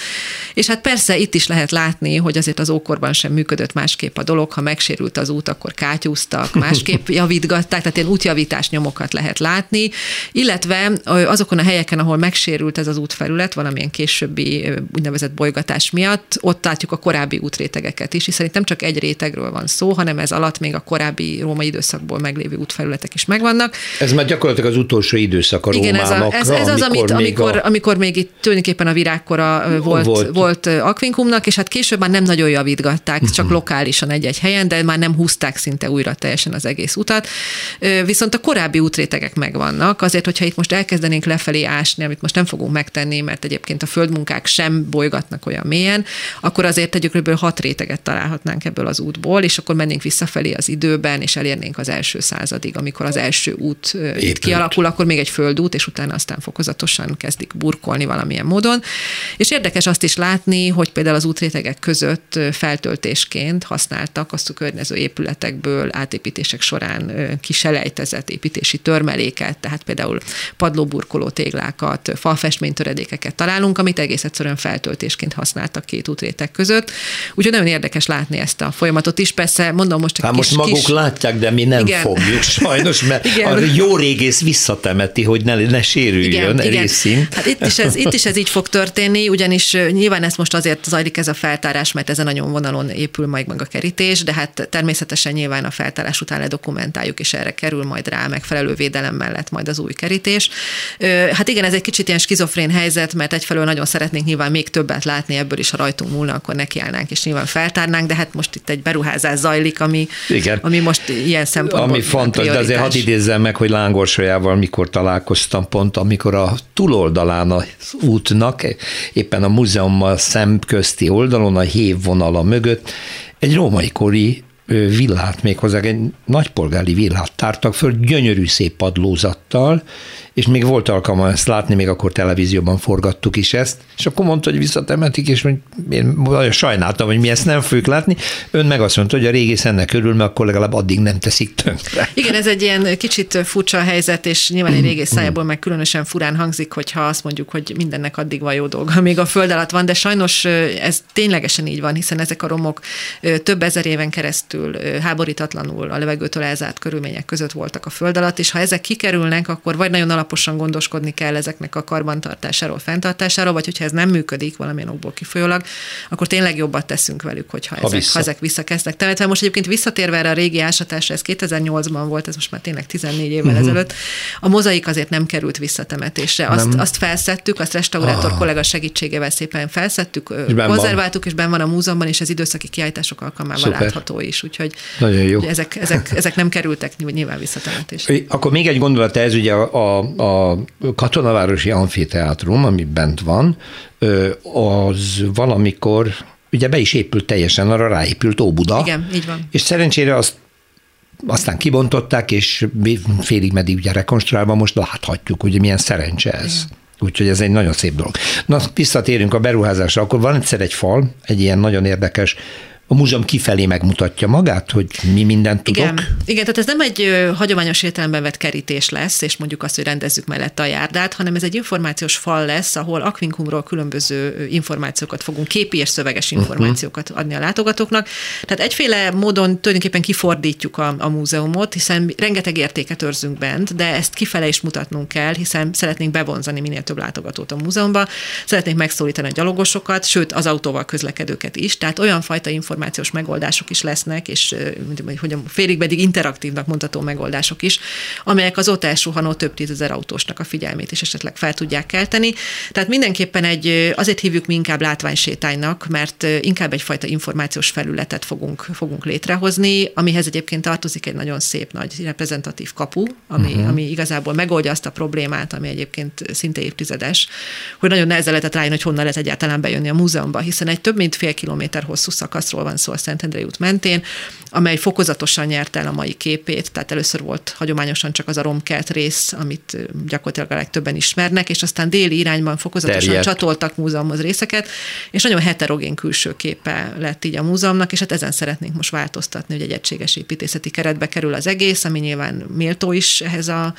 És hát persze itt is lehet látni, hogy azért az ókorban sem működött másképp a dolog, ha megsérült az út, akkor kátyúztak, másképp javítgatták, tehát ilyen útjavítás nyomokat lehet látni, illetve azokon a helyeken, ahol megsérült ez az útfelület, valamilyen későbbi úgynevezett bolygatás miatt, ott látjuk a korábbi útrétegeket is, hiszen itt nem csak egy rétegről van szó, hanem ez alatt még a korábbi római időszakból meglévő útfelületek is megvannak. Ez már gyakorlatilag az utolsó időszak a Igen, ez, a, ez, ez az, amit, amikor, a... amikor még itt tulajdonképpen a virágkora volt, volt. volt akvinkumnak, és hát később már nem nagyon javítgatták, uh-huh. csak lokálisan egy-egy helyen, de már nem húzták szinte újra teljesen az egész utat. Viszont a korábbi útrétegek megvannak, azért, hogyha itt most elkezdenénk lefelé ásni, amit most nem fogunk megtenni, mert egyébként a földmunkák sem bolygatnak olyan mélyen, akkor azért egy kb. hat réteget találhatnánk ebből az útból, és akkor mennénk visszafelé az időben, és elérnénk az első századig, amikor az első út itt kialakul, akkor még egy földút, és utána aztán fokozatosan kezdik burkolni valamilyen módon. És érdekes azt is látni, hogy például az útrétegek között feltöltésként használtak azt a környező épületekből átépítések során kiselejtezett építési törmeléket, tehát például padlóburkoló téglákat, falfestménytöredékeket találunk, amit egész egyszerűen feltöltésként használtak két útréteg között. Úgyhogy nagyon érdekes látni ezt a folyamatot is. Persze, mondom most csak Hát most maguk kis... látják, de mi nem igen. fogjuk sajnos, mert igen. a jó régész visszatemeti, hogy ne, ne sérüljön igen, részint. Igen. Hát itt is, ez, itt is ez így fog történni, ugyanis nyilván ez most azért zajlik ez a feltárás, mert ezen a nyomvonalon épül majd meg a kerítés, de hát természetesen nyilván a feltárás után ledokumentáljuk, és erre kerül majd rá megfelelő védelem mellett majd az új kerítés. Hát igen, ez egy kicsit ilyen skizofrén helyzet, mert egyfelől nagyon szeretnénk nyilván még többet látni ebből is, ha rajtunk múlna, akkor nekiállnánk, és nyilván feltárnánk, de hát most itt egy beruházás zajlik, ami, igen. ami most ilyen szempontból Ami fontos, de azért hadd idézzem meg, hogy Lángorsolyával mikor találkoztam, pont amikor a túloldalán az útnak, éppen a múzeummal szemközti oldalon, a hévvonala mögött, egy római kori villát, méghozzá egy nagypolgári villát tártak föl, gyönyörű szép padlózattal, és még volt alkalma ezt látni, még akkor televízióban forgattuk is ezt, és akkor mondta, hogy visszatemetik, és én nagyon sajnáltam, hogy mi ezt nem fogjuk látni. Ön meg azt mondta, hogy a régész ennek örül, mert akkor legalább addig nem teszik tönkre. Igen, ez egy ilyen kicsit furcsa helyzet, és nyilván egy régész szájából meg különösen furán hangzik, hogyha azt mondjuk, hogy mindennek addig van jó dolga, még a föld alatt van, de sajnos ez ténylegesen így van, hiszen ezek a romok több ezer éven keresztül háborítatlanul a levegőtől elzárt körülmények között voltak a föld alatt, és ha ezek kikerülnek, akkor vagy nagyon alap alaposan gondoskodni kell ezeknek a karbantartásáról, fenntartásáról, vagy hogyha ez nem működik valamilyen okból kifolyólag, akkor tényleg jobbat teszünk velük, hogyha ha ezek, vissza. ha ezek visszakezdnek temetve. Most egyébként visszatérve erre a régi ásatásra, ez 2008-ban volt, ez most már tényleg 14 évvel uh-huh. ezelőtt, a mozaik azért nem került visszatemetésre. Azt, azt felszettük, azt restaurátor ah. kollega segítségével szépen felszettük, és konzerváltuk, és benn van a múzeumban, és az időszaki kiállítások alkalmával Szuper. látható is. Úgyhogy Nagyon jó. ezek, ezek, ezek nem kerültek nyilván visszatemetésre. Akkor még egy gondolat ez, ugye a, a a katonavárosi amfiteátrum, ami bent van, az valamikor ugye be is épült teljesen, arra ráépült Óbuda. Igen, így van. És szerencsére azt aztán kibontották, és félig meddig ugye rekonstruálva most láthatjuk, hogy milyen szerencse ez. Igen. Úgyhogy ez egy nagyon szép dolog. Na, visszatérünk a beruházásra. Akkor van egyszer egy fal, egy ilyen nagyon érdekes a múzeum kifelé megmutatja magát, hogy mi mindent tudok? Igen, Igen tehát ez nem egy ö, hagyományos értelemben vett kerítés lesz, és mondjuk azt, hogy rendezzük mellette a járdát, hanem ez egy információs fal lesz, ahol Aquincumról különböző információkat fogunk, képi és szöveges mhm. információkat adni a látogatóknak. Tehát egyféle módon tulajdonképpen kifordítjuk a, a múzeumot, hiszen rengeteg értéket őrzünk bent, de ezt kifele is mutatnunk kell, hiszen szeretnénk bevonzani minél több látogatót a múzeumba, szeretnénk megszólítani a gyalogosokat, sőt az autóval közlekedőket is, tehát olyan fajta információ információs megoldások is lesznek, és hogy a félig pedig interaktívnak mondható megoldások is, amelyek az ott elsuhanó több tízezer autósnak a figyelmét is esetleg fel tudják kelteni. Tehát mindenképpen egy, azért hívjuk mi inkább látványsétánynak, mert inkább egyfajta információs felületet fogunk, fogunk létrehozni, amihez egyébként tartozik egy nagyon szép nagy reprezentatív kapu, ami, uh-huh. ami igazából megoldja azt a problémát, ami egyébként szinte évtizedes, hogy nagyon nehezen lehetett rájönni, hogy honnan lehet egyáltalán bejönni a múzeumba, hiszen egy több mint fél kilométer hosszú szakaszról van szó a Szentendrei út mentén, amely fokozatosan nyert el a mai képét, tehát először volt hagyományosan csak az a romkelt rész, amit gyakorlatilag a legtöbben ismernek, és aztán déli irányban fokozatosan Terjedt. csatoltak múzeumhoz részeket, és nagyon heterogén külső képe lett így a múzeumnak, és hát ezen szeretnénk most változtatni, hogy egy egységes építészeti keretbe kerül az egész, ami nyilván méltó is ehhez a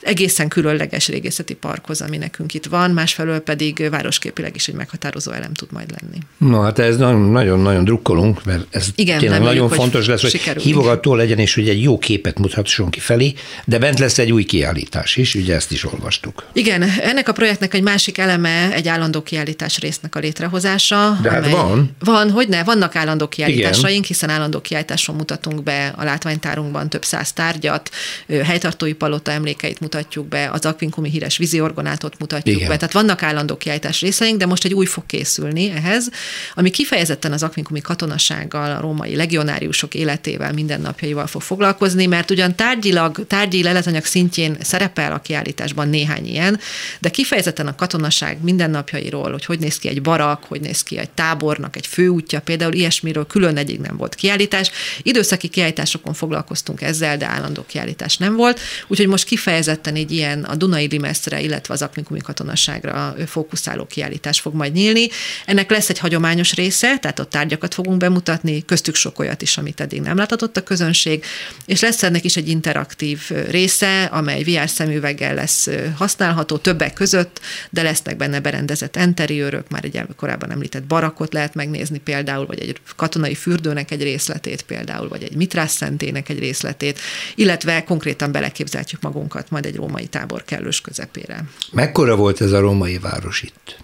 egészen különleges régészeti parkhoz, ami nekünk itt van, másfelől pedig városképileg is egy meghatározó elem tud majd lenni. Na hát ez nagyon-nagyon drukkolunk, mert ez Igen, tényleg nagyon fontos lesz, hogy sikerül. hívogató legyen, és hogy egy jó képet muthasson ki felé, de bent lesz egy új kiállítás is, ugye ezt is olvastuk. Igen, ennek a projektnek egy másik eleme egy állandó kiállítás résznek a létrehozása. De hát van. Van, hogy ne, vannak állandó kiállításaink, Igen. hiszen állandó kiállításon mutatunk be a látványtárunkban több száz tárgyat, helytartói palota emlékeit mutatjuk be, az Akvinkumi híres víziorgonátot mutatjuk Igen. be. Tehát vannak állandó kiállítás részeink, de most egy új fog készülni ehhez, ami kifejezetten az Akvinkumi katonasággal, a római legionáriusok életével, mindennapjaival fog foglalkozni, mert ugyan tárgyilag, tárgyi leletanyag szintjén szerepel a kiállításban néhány ilyen, de kifejezetten a katonaság mindennapjairól, hogy hogy néz ki egy barak, hogy néz ki egy tábornak, egy főútja, például ilyesmiről külön egyik nem volt kiállítás. Időszaki kiállításokon foglalkoztunk ezzel, de állandó kiállítás nem volt, úgyhogy most kifejezetten egy ilyen a Dunai Limesztre, illetve az Akminkumi katonaságra fókuszáló kiállítás fog majd nyílni. Ennek lesz egy hagyományos része, tehát ott tárgyakat fogunk bemutatni, köztük sok olyat is, amit eddig nem látott a közönség, és lesz ennek is egy interaktív része, amely VR szemüveggel lesz használható többek között, de lesznek benne berendezett interiőrök, már egy korábban említett barakot lehet megnézni például, vagy egy katonai fürdőnek egy részletét például, vagy egy mitrász szentének egy részletét, illetve konkrétan beleképzelhetjük magunkat majd egy római tábor kellős közepére. Mekkora volt ez a római város itt?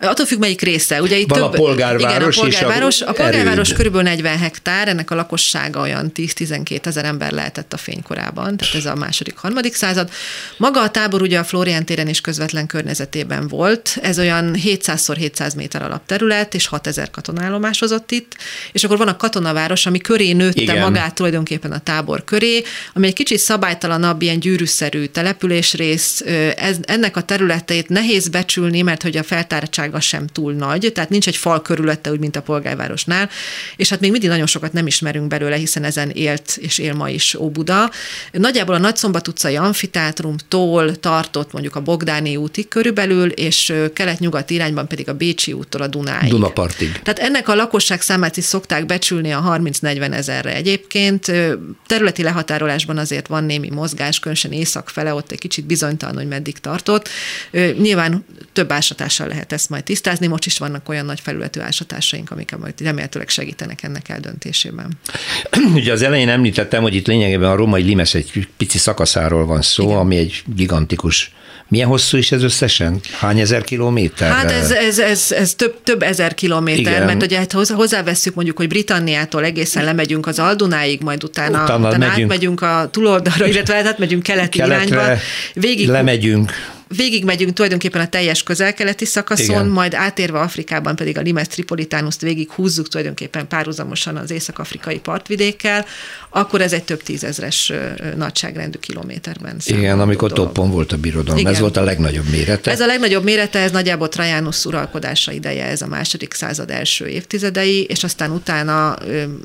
Attól függ, melyik része. Ugye itt Van több, a polgárváros, igen, a polgárváros, a, a polgárváros körülbelül 40 hektár, ennek a lakossága olyan 10-12 ezer ember lehetett a fénykorában, tehát ez a második, harmadik század. Maga a tábor ugye a Florián téren és közvetlen környezetében volt, ez olyan 700x700 méter alapterület, és 6000 katonállomásozott itt, és akkor van a katonaváros, ami köré nőtte igen. magát tulajdonképpen a tábor köré, ami egy kicsit szabálytalanabb, ilyen gyűrűszerű településrész, ez, ennek a területét nehéz becsülni, mert hogy a feltártsága sem túl nagy, tehát nincs egy fal körülötte, úgy, mint a polgárvárosnál, és hát még mindig nagyon sokat nem ismerünk belőle, hiszen ezen élt és él ma is Óbuda. Nagyjából a Nagyszombat utcai amfiteátrumtól tartott mondjuk a Bogdáni útig körülbelül, és kelet-nyugat irányban pedig a Bécsi úttól a Dunáig. Dunapartig. Tehát ennek a lakosság számát is szokták becsülni a 30-40 ezerre egyébként. Területi lehatárolásban azért van némi mozgás, különösen észak fele, ott egy kicsit bizonytalan, hogy meddig tartott. Nyilván több ásatással lehet ezt majd tisztázni. Most is vannak olyan nagy felületű ásatásaink, amik majd remélhetőleg segítenek ennek eldöntésében. Ugye az elején említettem, hogy itt lényegében a római limes egy pici szakaszáról van szó, Igen. ami egy gigantikus milyen hosszú is ez összesen? Hány ezer kilométer? Hát ez, ez, ez, ez több, több ezer kilométer, Igen. mert ugye hát hozzáveszünk mondjuk, hogy Britanniától egészen lemegyünk az Aldunáig, majd utána, utána, utána megyünk. átmegyünk a túloldalra, illetve átmegyünk keleti Keletre irányba. Végig, lemegyünk végigmegyünk tulajdonképpen a teljes közelkeleti szakaszon, Igen. majd átérve Afrikában pedig a Limes Tripolitánuszt végig húzzuk tulajdonképpen párhuzamosan az észak-afrikai partvidékkel, akkor ez egy több tízezres nagyságrendű kilométerben. Igen, amikor dolog. toppon volt a birodalom, Igen. ez volt a legnagyobb mérete. Ez a legnagyobb mérete, ez nagyjából Trajanus uralkodása ideje, ez a második század első évtizedei, és aztán utána,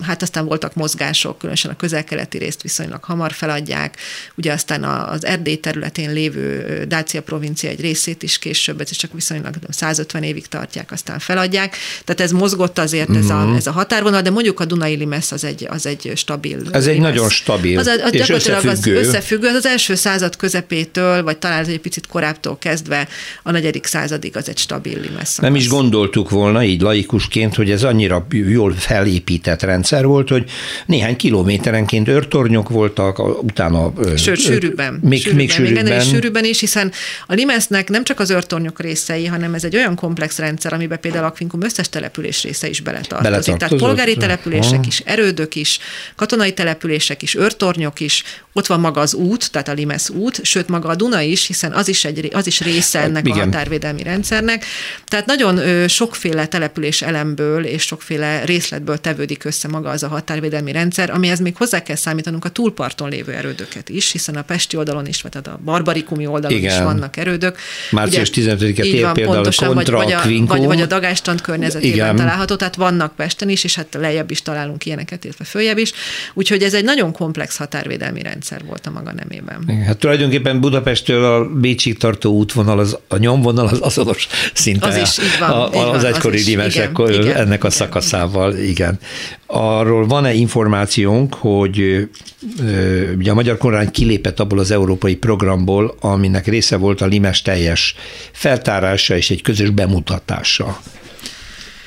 hát aztán voltak mozgások, különösen a közelkeleti részt viszonylag hamar feladják, ugye aztán az Erdély területén lévő Dácia provincia egy részét is később, ez csak viszonylag 150 évig tartják, aztán feladják. Tehát ez mozgott azért uh-huh. ez, a, mhm. ez a határvonal, de mondjuk a Dunai Limes az egy, az egy stabil. Ez egy nagyon stabil az, az, és összefüggő. Az összefüggő. Az, az első század közepétől, vagy talán egy picit korábbtól kezdve a negyedik századig az egy stabil Limes. Nem is gondoltuk volna így laikusként, hogy ez annyira jól felépített rendszer volt, hogy néhány kilométerenként őrtornyok voltak, utána... Sőt, sűrűbben. Még, sűrűbben, még sűrűbben. Még sűrűbben is, hiszen a Limesznek nem csak az őrtornyok részei, hanem ez egy olyan komplex rendszer, amiben például Akvinkum összes település része is beletartozik. Tehát polgári települések is, erődök is, katonai települések is, őrtornyok is, ott van maga az út, tehát a Limesz út, sőt maga a Duna is, hiszen az is, egy, az is része hát ennek Igen. a határvédelmi rendszernek. Tehát nagyon ö, sokféle település elemből és sokféle részletből tevődik össze maga az a határvédelmi rendszer, amihez még hozzá kell számítanunk a túlparton lévő erődöket is, hiszen a Pesti oldalon is, vagy a Barbarikumi oldalon Igen. is vannak vannak erődök. Március 15-e tér van, például pontosan, kontra vagy, vagy, a, vagy, vagy a Dagástand környezetében Igen. található, tehát vannak Pesten is, és hát lejjebb is találunk ilyeneket, illetve följebb is. Úgyhogy ez egy nagyon komplex határvédelmi rendszer volt a maga nemében. Hát tulajdonképpen Budapesttől a Bécsig tartó útvonal, az, a nyomvonal az azonos szinte Az is, így van, a, így van, az egykori igen, igen, ennek a igen, szakaszával, igen. Arról van-e információnk, hogy ugye a Magyar Kormány kilépett abból az európai programból, aminek része volt a limes teljes feltárása és egy közös bemutatása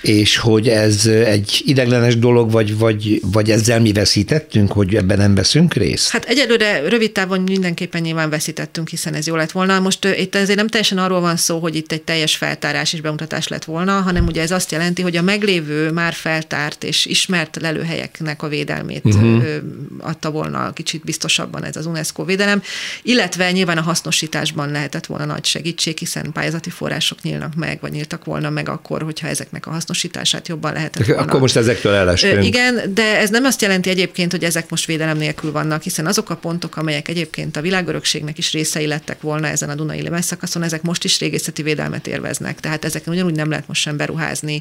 és hogy ez egy ideglenes dolog, vagy, vagy, vagy ezzel mi veszítettünk, hogy ebben nem veszünk részt? Hát egyelőre rövid távon mindenképpen nyilván veszítettünk, hiszen ez jó lett volna. Most itt ezért nem teljesen arról van szó, hogy itt egy teljes feltárás és bemutatás lett volna, hanem ugye ez azt jelenti, hogy a meglévő már feltárt és ismert lelőhelyeknek a védelmét uh-huh. adta volna kicsit biztosabban ez az UNESCO védelem, illetve nyilván a hasznosításban lehetett volna nagy segítség, hiszen pályázati források nyílnak meg, vagy nyíltak volna meg akkor, hogyha ezeknek a hasznosítását hasznosítását jobban lehetett volna. Akkor most ezektől elestünk. Igen, de ez nem azt jelenti egyébként, hogy ezek most védelem nélkül vannak, hiszen azok a pontok, amelyek egyébként a világörökségnek is részei lettek volna ezen a Dunai szakaszon, ezek most is régészeti védelmet érveznek. Tehát ezeken ugyanúgy nem lehet most sem beruházni,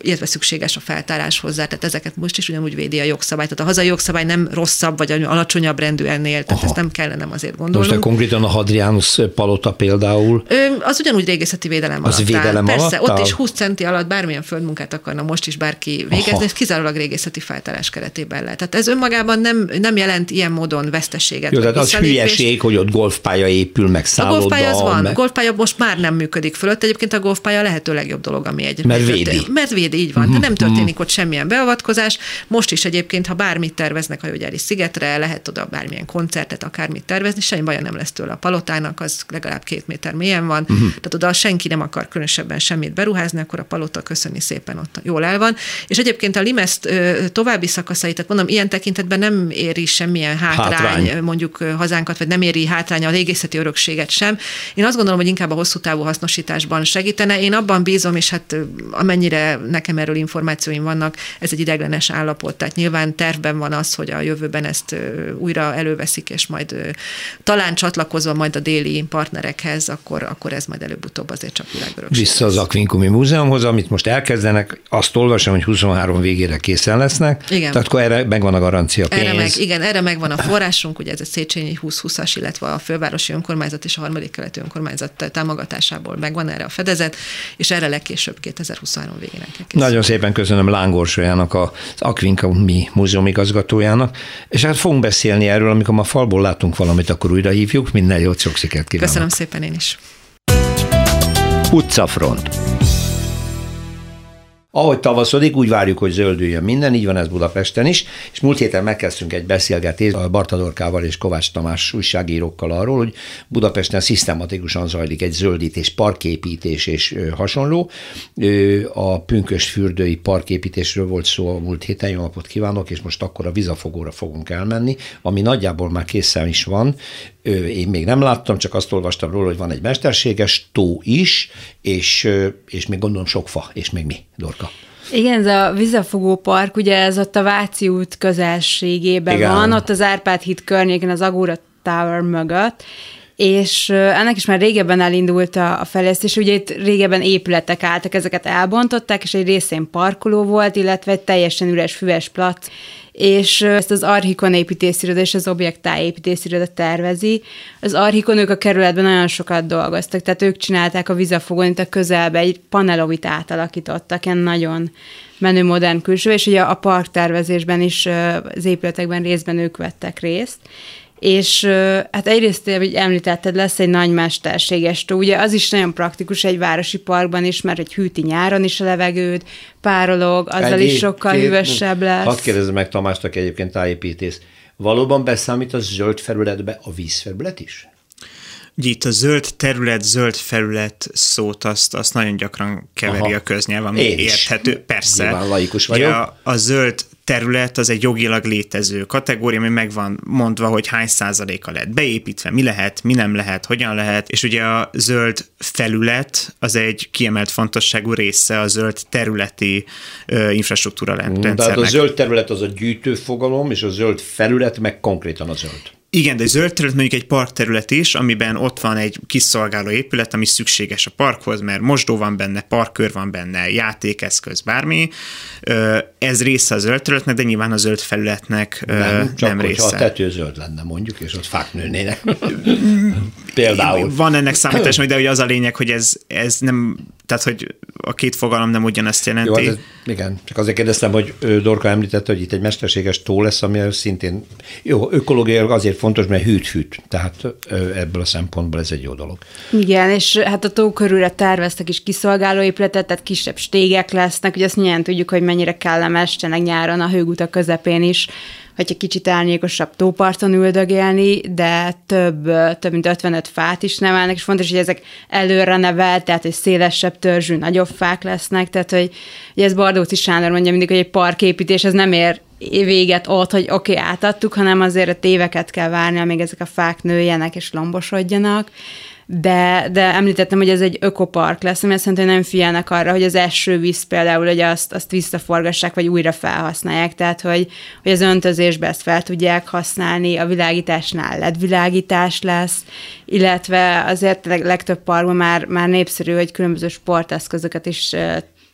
illetve szükséges a feltárás hozzá. Tehát ezeket most is ugyanúgy védi a jogszabály. Tehát a hazai jogszabály nem rosszabb vagy alacsonyabb rendű ennél, tehát Aha. ezt nem kellene azért gondolni. Most konkrétan a Hadrianus palota például. Ö, az ugyanúgy régészeti védelem az alatt. Védelem Persze, alatt ott is 20 centi alatt bármilyen földmunkát akarna most is bárki végezni, Aha. ez kizárólag régészeti feltárás keretében lehet. Tehát ez önmagában nem, nem jelent ilyen módon veszteséget. Jó, tehát az hülyeség, hogy ott golfpálya épül, meg szálloda. A golfpálya az van. Meg... Golfpálya most már nem működik fölött. Egyébként a golfpálya a lehető legjobb dolog, ami egy. Mert védi. Mert védi, így van. Uh-huh. nem történik ott semmilyen beavatkozás. Most is egyébként, ha bármit terveznek Hajógyári szigetre, lehet oda bármilyen koncertet, akármit tervezni, semmi baja nem lesz tőle a palotának, az legalább két méter mélyen van. Uh-huh. Tehát oda senki nem akar különösebben semmit beruházni, akkor a palota köszöni szépen ott jól el van. És egyébként a Limeszt további szakaszait, tehát mondom, ilyen tekintetben nem éri semmilyen hátrány, hátrány. mondjuk hazánkat, vagy nem éri hátrány a régészeti örökséget sem. Én azt gondolom, hogy inkább a hosszú távú hasznosításban segítene. Én abban bízom, és hát amennyire nekem erről információim vannak, ez egy ideglenes állapot. Tehát nyilván tervben van az, hogy a jövőben ezt újra előveszik, és majd talán csatlakozva majd a déli partnerekhez, akkor, akkor ez majd előbb-utóbb azért csak világörökség. Vissza az Akvinkumi Múzeumhoz, amit most elkezdenek, azt olvasom, hogy 23 végére készen lesznek. Igen. Tehát akkor erre megvan a garancia pénz. Erre meg, igen, erre megvan a forrásunk, ugye ez a Széchenyi 2020-as, illetve a fővárosi önkormányzat és a harmadik keleti önkormányzat támogatásából megvan erre a fedezet, és erre legkésőbb 2023 végén kell Nagyon szépen köszönöm Lángorsoljának, az Akvinkumi Múzeum igazgatójának, és hát fogunk beszélni erről, amikor ma falból látunk valamit, akkor újra hívjuk. Minden jót, sok sikert kívánok. Köszönöm szépen én is. Utcafront. Ahogy tavaszodik, úgy várjuk, hogy zöldüljön minden, így van ez Budapesten is, és múlt héten megkezdtünk egy beszélgetést a Bartadorkával és Kovács Tamás újságírókkal arról, hogy Budapesten szisztematikusan zajlik egy zöldítés, parképítés és hasonló. A pünkös fürdői parképítésről volt szó a múlt héten, jó napot kívánok, és most akkor a vizafogóra fogunk elmenni, ami nagyjából már készen is van, én még nem láttam, csak azt olvastam róla, hogy van egy mesterséges tó is, és, és még gondolom sok fa, és még mi, Dorka? Igen, ez a vizafogó park, ugye ez ott a Váci út közelségében Igen. van, ott az Árpád híd környéken, az Agora Tower mögött, és ennek is már régebben elindult a, a fejlesztés, ugye itt régebben épületek álltak, ezeket elbontották, és egy részén parkoló volt, illetve egy teljesen üres füves plac, és ezt az Archikon építésziroda és az Objektá építésziroda tervezi. Az Archikon ők a kerületben nagyon sokat dolgoztak, tehát ők csinálták a vizafogon, itt a közelbe egy panelovit átalakítottak, ilyen nagyon menő modern külső, és ugye a parktervezésben is az épületekben részben ők vettek részt, és hát egyrészt, hogy említetted, lesz egy nagy mesterséges tó. Ugye az is nagyon praktikus egy városi parkban is, mert egy hűti nyáron is a levegőd, párolog, azzal egy, is sokkal két, hűvösebb lesz. Hadd kérdezem meg Tamásnak egyébként tájépítész. Valóban beszámít a zöld felületbe a vízfelület is? itt a zöld terület, zöld felület szót azt, azt nagyon gyakran keveri Aha. a köznyelv, ami Én érthető. Is. Persze. Nyilván laikus vagyok. a, a zöld terület az egy jogilag létező kategória, ami meg van mondva, hogy hány százaléka lehet beépítve, mi lehet, mi nem lehet, hogyan lehet, és ugye a zöld felület az egy kiemelt fontosságú része a zöld területi ö, infrastruktúra rendszernek. Tehát a zöld terület az a gyűjtő fogalom, és a zöld felület meg konkrétan a zöld. Igen, de zöld terület mondjuk egy parkterület is, amiben ott van egy kiszolgáló épület, ami szükséges a parkhoz, mert mosdó van benne, parkkör van benne, játékeszköz, bármi. Ez része a zöld területnek, de nyilván a zöld felületnek nem, csak nem része. a tető zöld lenne mondjuk, és ott fák nőnének. Például. Van ennek számítás, de ugye az a lényeg, hogy ez, ez nem, tehát hogy a két fogalom nem ugyanezt jelenti. Jó, hát ez, igen, csak azért kérdeztem, hogy Dorka említette, hogy itt egy mesterséges tó lesz, ami szintén jó, ökológiailag azért fontos, mert hűt-hűt, tehát ebből a szempontból ez egy jó dolog. Igen, és hát a tó körülre terveztek is kiszolgáló épületet, tehát kisebb stégek lesznek, ugye azt nyilván tudjuk, hogy mennyire kellemes, tényleg nyáron a hőgutak közepén is hogyha kicsit árnyékosabb tóparton üldögélni, de több, több mint 55 fát is nevelnek, és fontos, hogy ezek előre nevelt, tehát hogy szélesebb törzsű, nagyobb fák lesznek, tehát hogy, hogy ez Bardóci Sándor mondja mindig, hogy egy parképítés ez nem ér véget ott, hogy oké, okay, átadtuk, hanem azért a téveket kell várni, amíg ezek a fák nőjenek és lombosodjanak de, de említettem, hogy ez egy ökopark lesz, ami azt jelenti, hogy nem figyelnek arra, hogy az esővíz például, hogy azt, azt visszaforgassák, vagy újra felhasználják, tehát hogy, hogy az öntözésbe ezt fel tudják használni, a világításnál LED világítás lesz, illetve azért legtöbb parkban már, már népszerű, hogy különböző sporteszközöket is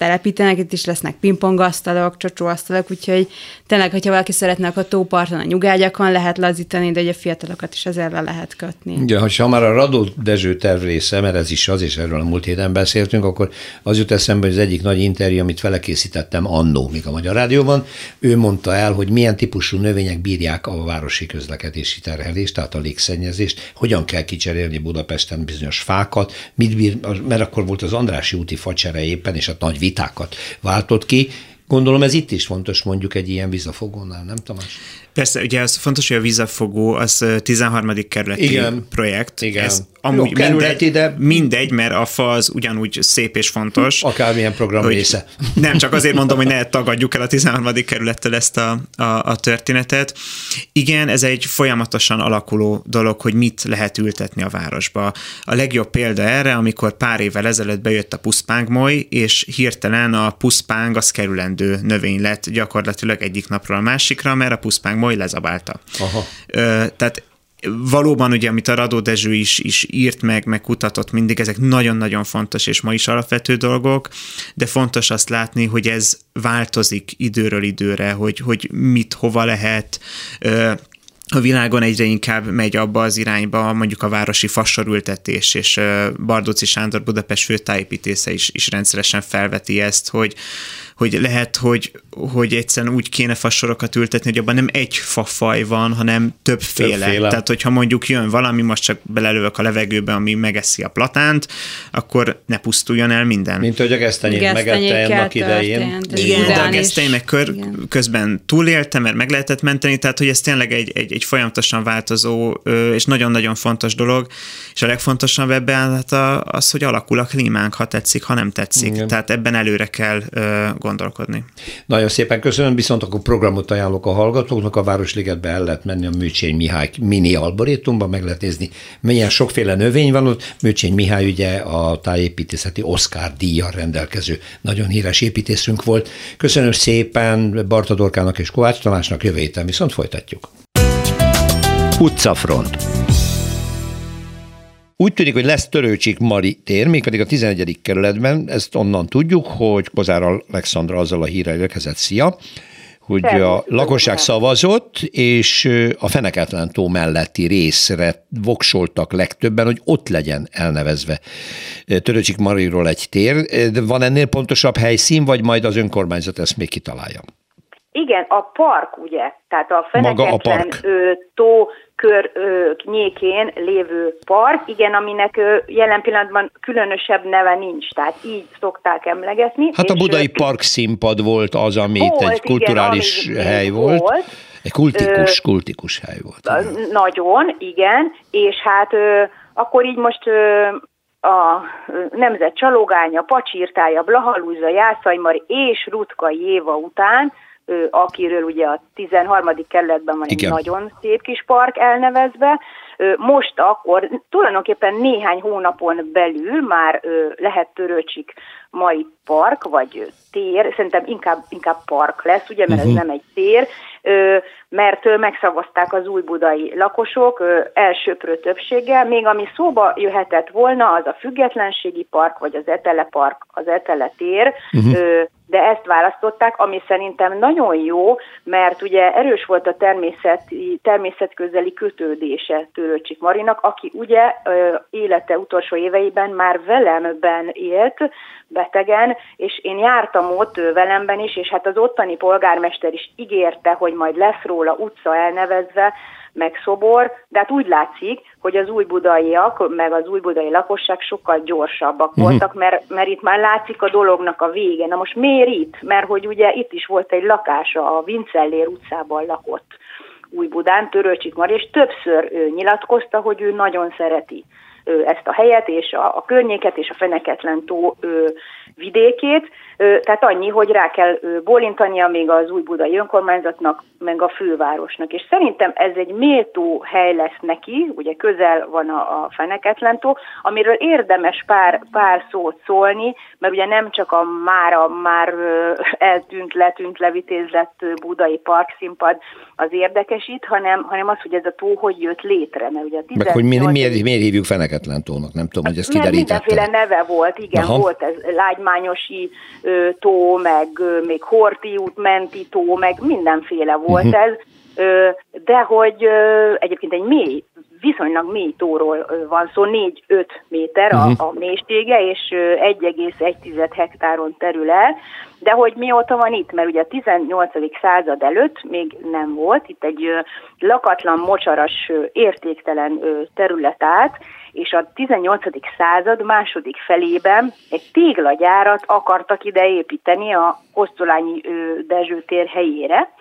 telepítenek, itt is lesznek pingpongasztalok, csocsóasztalok, úgyhogy tényleg, hogyha valaki szeretne, akkor tóparton, a nyugágyakon lehet lazítani, de a fiatalokat is ezzel le lehet kötni. Igen, ha már a Radó Dezső terv része, mert ez is az, és erről a múlt héten beszéltünk, akkor az jut eszembe, hogy az egyik nagy interjú, amit vele készítettem annó, még a Magyar Rádióban, ő mondta el, hogy milyen típusú növények bírják a városi közlekedési terhelést, tehát a légszennyezést, hogyan kell kicserélni Budapesten bizonyos fákat, mit bír, mert akkor volt az Andrási úti facsere éppen, és a nagy vitákat váltott ki. Gondolom ez itt is fontos mondjuk egy ilyen vízafogónál, nem Tamás? Persze, ugye az fontos, hogy a vízafogó az 13. kerületi Igen. projekt. Igen. Ez amúgy Jó, mindegy, de... mindegy, mert a fa az ugyanúgy szép és fontos. Akármilyen program hogy része. Nem, csak azért mondom, hogy ne tagadjuk el a 13. kerülettel ezt a, a, a történetet. Igen, ez egy folyamatosan alakuló dolog, hogy mit lehet ültetni a városba. A legjobb példa erre, amikor pár évvel ezelőtt bejött a puszpángmoly, és hirtelen a puszpáng az kerülendő növény lett gyakorlatilag egyik napról a másikra, mert a puszpáng moly lezabálta. Aha. Tehát valóban ugye, amit a Radó Dezső is, is írt meg, meg kutatott mindig, ezek nagyon-nagyon fontos és ma is alapvető dolgok, de fontos azt látni, hogy ez változik időről időre, hogy, hogy mit, hova lehet, a világon egyre inkább megy abba az irányba mondjuk a városi fasorültetés, és Bardóci Sándor Budapest főtájépítésze is, is rendszeresen felveti ezt, hogy, hogy lehet, hogy, hogy egyszerűen úgy kéne fasorokat ültetni, hogy abban nem egy fafaj van, hanem többféle. többféle. Tehát, hogyha mondjuk jön valami, most csak belelövök a levegőbe, ami megeszi a platánt, akkor ne pusztuljon el minden. Mint hogy a gesztenyét megette annak idején. Igen, de a geszteny meg kör, közben túlélte, mert meg lehetett menteni, tehát hogy ez tényleg egy, egy, egy folyamatosan változó és nagyon-nagyon fontos dolog, és a legfontosabb ebben hát az, hogy alakul a klímánk, ha tetszik, ha nem tetszik. Igen. Tehát ebben előre kell gondolkodni. Nagyon szépen köszönöm, viszont akkor programot ajánlok a hallgatóknak, a Városligetbe el lehet menni a Műcsény Mihály mini alborétumban, meg lehet nézni, milyen sokféle növény van ott. Műcsény Mihály ugye a tájépítészeti Oscar díjjal rendelkező nagyon híres építészünk volt. Köszönöm szépen Barta Dorkának és Kovács Tamásnak, jövő héten viszont folytatjuk. Utcafront úgy tűnik, hogy lesz Törőcsik Mari tér, mégpedig a 11. kerületben, ezt onnan tudjuk, hogy Kozár Alexandra azzal a hírrel érkezett, szia, hogy a lakosság szavazott, és a Feneketlen tó melletti részre voksoltak legtöbben, hogy ott legyen elnevezve Törőcsik Mariról egy tér. De van ennél pontosabb helyszín, vagy majd az önkormányzat ezt még kitalálja? Igen, a park, ugye, tehát a Feneketlen tó kör nyékén lévő park, igen, aminek jelen pillanatban különösebb neve nincs, tehát így szokták emlegetni. Hát a budai park színpad volt az, amit volt, egy kulturális igen, hely volt. volt. Egy kultikus, ö, kultikus hely volt. Igen. Nagyon, igen, és hát ö, akkor így most ö, a nemzet csalógánya, Pacsirtája, Blahalúza, Jászajmari és Rutka Jéva után akiről ugye a 13. kerületben van Igen. egy nagyon szép kis park elnevezve. Most akkor tulajdonképpen néhány hónapon belül már lehet Törőcsik mai park, vagy tér, szerintem inkább, inkább park lesz, ugye, mert uh-huh. ez mhm. nem egy tér, mert megszavazták az új budai lakosok elsőprő többséggel, még ami szóba jöhetett volna, az a függetlenségi park, vagy az Etele park, az Etele tér, uh-huh de ezt választották, ami szerintem nagyon jó, mert ugye erős volt a természeti, természetközeli kötődése Törőcsik Marinak, aki ugye élete utolsó éveiben már velemben élt, betegen, és én jártam ott velemben is, és hát az ottani polgármester is ígérte, hogy majd lesz róla utca elnevezve, meg szobor, de hát úgy látszik, hogy az új budaiak, meg az új budai lakosság sokkal gyorsabbak uh-huh. voltak, mert, mert itt már látszik a dolognak a vége. Na most miért itt? Mert hogy ugye itt is volt egy lakása, a Vincellér utcában lakott új Budán, Törőcsik Mari, és többször ő nyilatkozta, hogy ő nagyon szereti ezt a helyet, és a, a környéket, és a Feneketlen tó ő, vidékét, tehát annyi, hogy rá kell bólintania még az új budai önkormányzatnak, meg a fővárosnak. És szerintem ez egy méltó hely lesz neki, ugye közel van a, a Feneketlentó, amiről érdemes pár, pár szót szólni, mert ugye nem csak a mára már eltűnt, letűnt, levitézlett budai parkszínpad az érdekesít, hanem, hanem az, hogy ez a tó hogy jött létre. Mert ugye a 18... Meg hogy miért, miért, miért hívjuk Feneketlentónak, nem tudom, hogy ezt kiderítette. Mindenféle neve volt, igen, Aha. volt ez Lágymányosi tó, meg még Horti út menti tó, meg mindenféle volt uh-huh. ez, de hogy egyébként egy mély, viszonylag mély tóról van szó, 4-5 méter a, uh-huh. a mélysége, és 1,1 hektáron terül el, de hogy mióta van itt, mert ugye a 18. század előtt még nem volt, itt egy lakatlan, mocsaras, értéktelen terület állt, és a 18. század második felében egy téglagyárat akartak ide építeni a Kosztolányi Dezső tér helyére,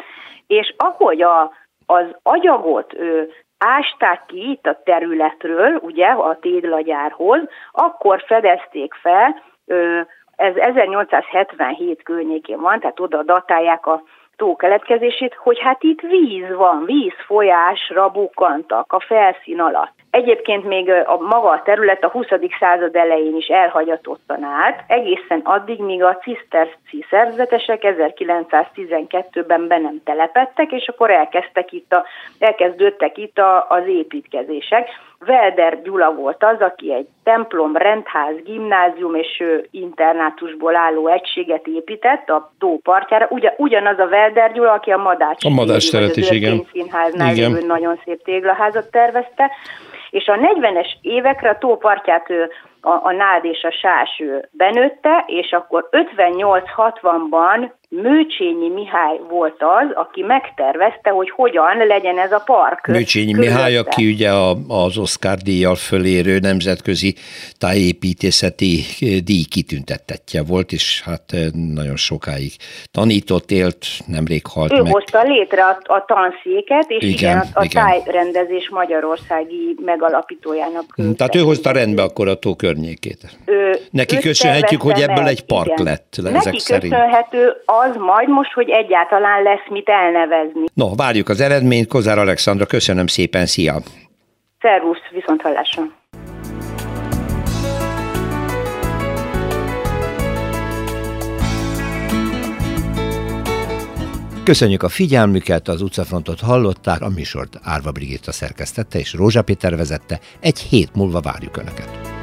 és ahogy a, az agyagot ő, ásták ki itt a területről, ugye, a téglagyárhoz, akkor fedezték fel, ez 1877 környékén van, tehát oda datálják a tó keletkezését, hogy hát itt víz van, vízfolyásra bukkantak a felszín alatt. Egyébként még a maga a terület a 20. század elején is elhagyatottan állt, egészen addig, míg a ciszterci szerzetesek 1912-ben be nem telepettek, és akkor elkezdtek itt a, elkezdődtek itt a, az építkezések. Velder Gyula volt az, aki egy templom, rendház, gimnázium és internátusból álló egységet épített a tó partjára. Ugyan, ugyanaz a Velder Gyula, aki a Madács, a Madács teret is, igen. színháznál igen. nagyon szép téglaházat tervezte és a 40-es évekre a tópartját ő a, a nád és a sás ő benőtte, és akkor 58-60-ban Mőcsényi Mihály volt az, aki megtervezte, hogy hogyan legyen ez a park. Mőcsényi körülötte. Mihály, aki ugye az Oscar díjjal fölérő nemzetközi tájépítészeti díj kitüntettetje volt, és hát eh, nagyon sokáig tanított, élt, nemrég halt ő meg. Ő hozta létre a, a tanszéket, és igen, igen, a, a igen. tájrendezés magyarországi megalapítójának. Tehát ő hozta rendbe akkor a tó környékét. Ő, Neki köszönhetjük, hogy ebből egy park igen. lett. Neki ezek köszönhető a az majd most, hogy egyáltalán lesz mit elnevezni. No, várjuk az eredményt. Kozár Alexandra, köszönöm szépen, szia! Szervusz, viszont hallásra! Köszönjük a figyelmüket, az utcafrontot hallották, a műsort Árva Brigitta szerkesztette és Rózsa Péter vezette. Egy hét múlva várjuk Önöket.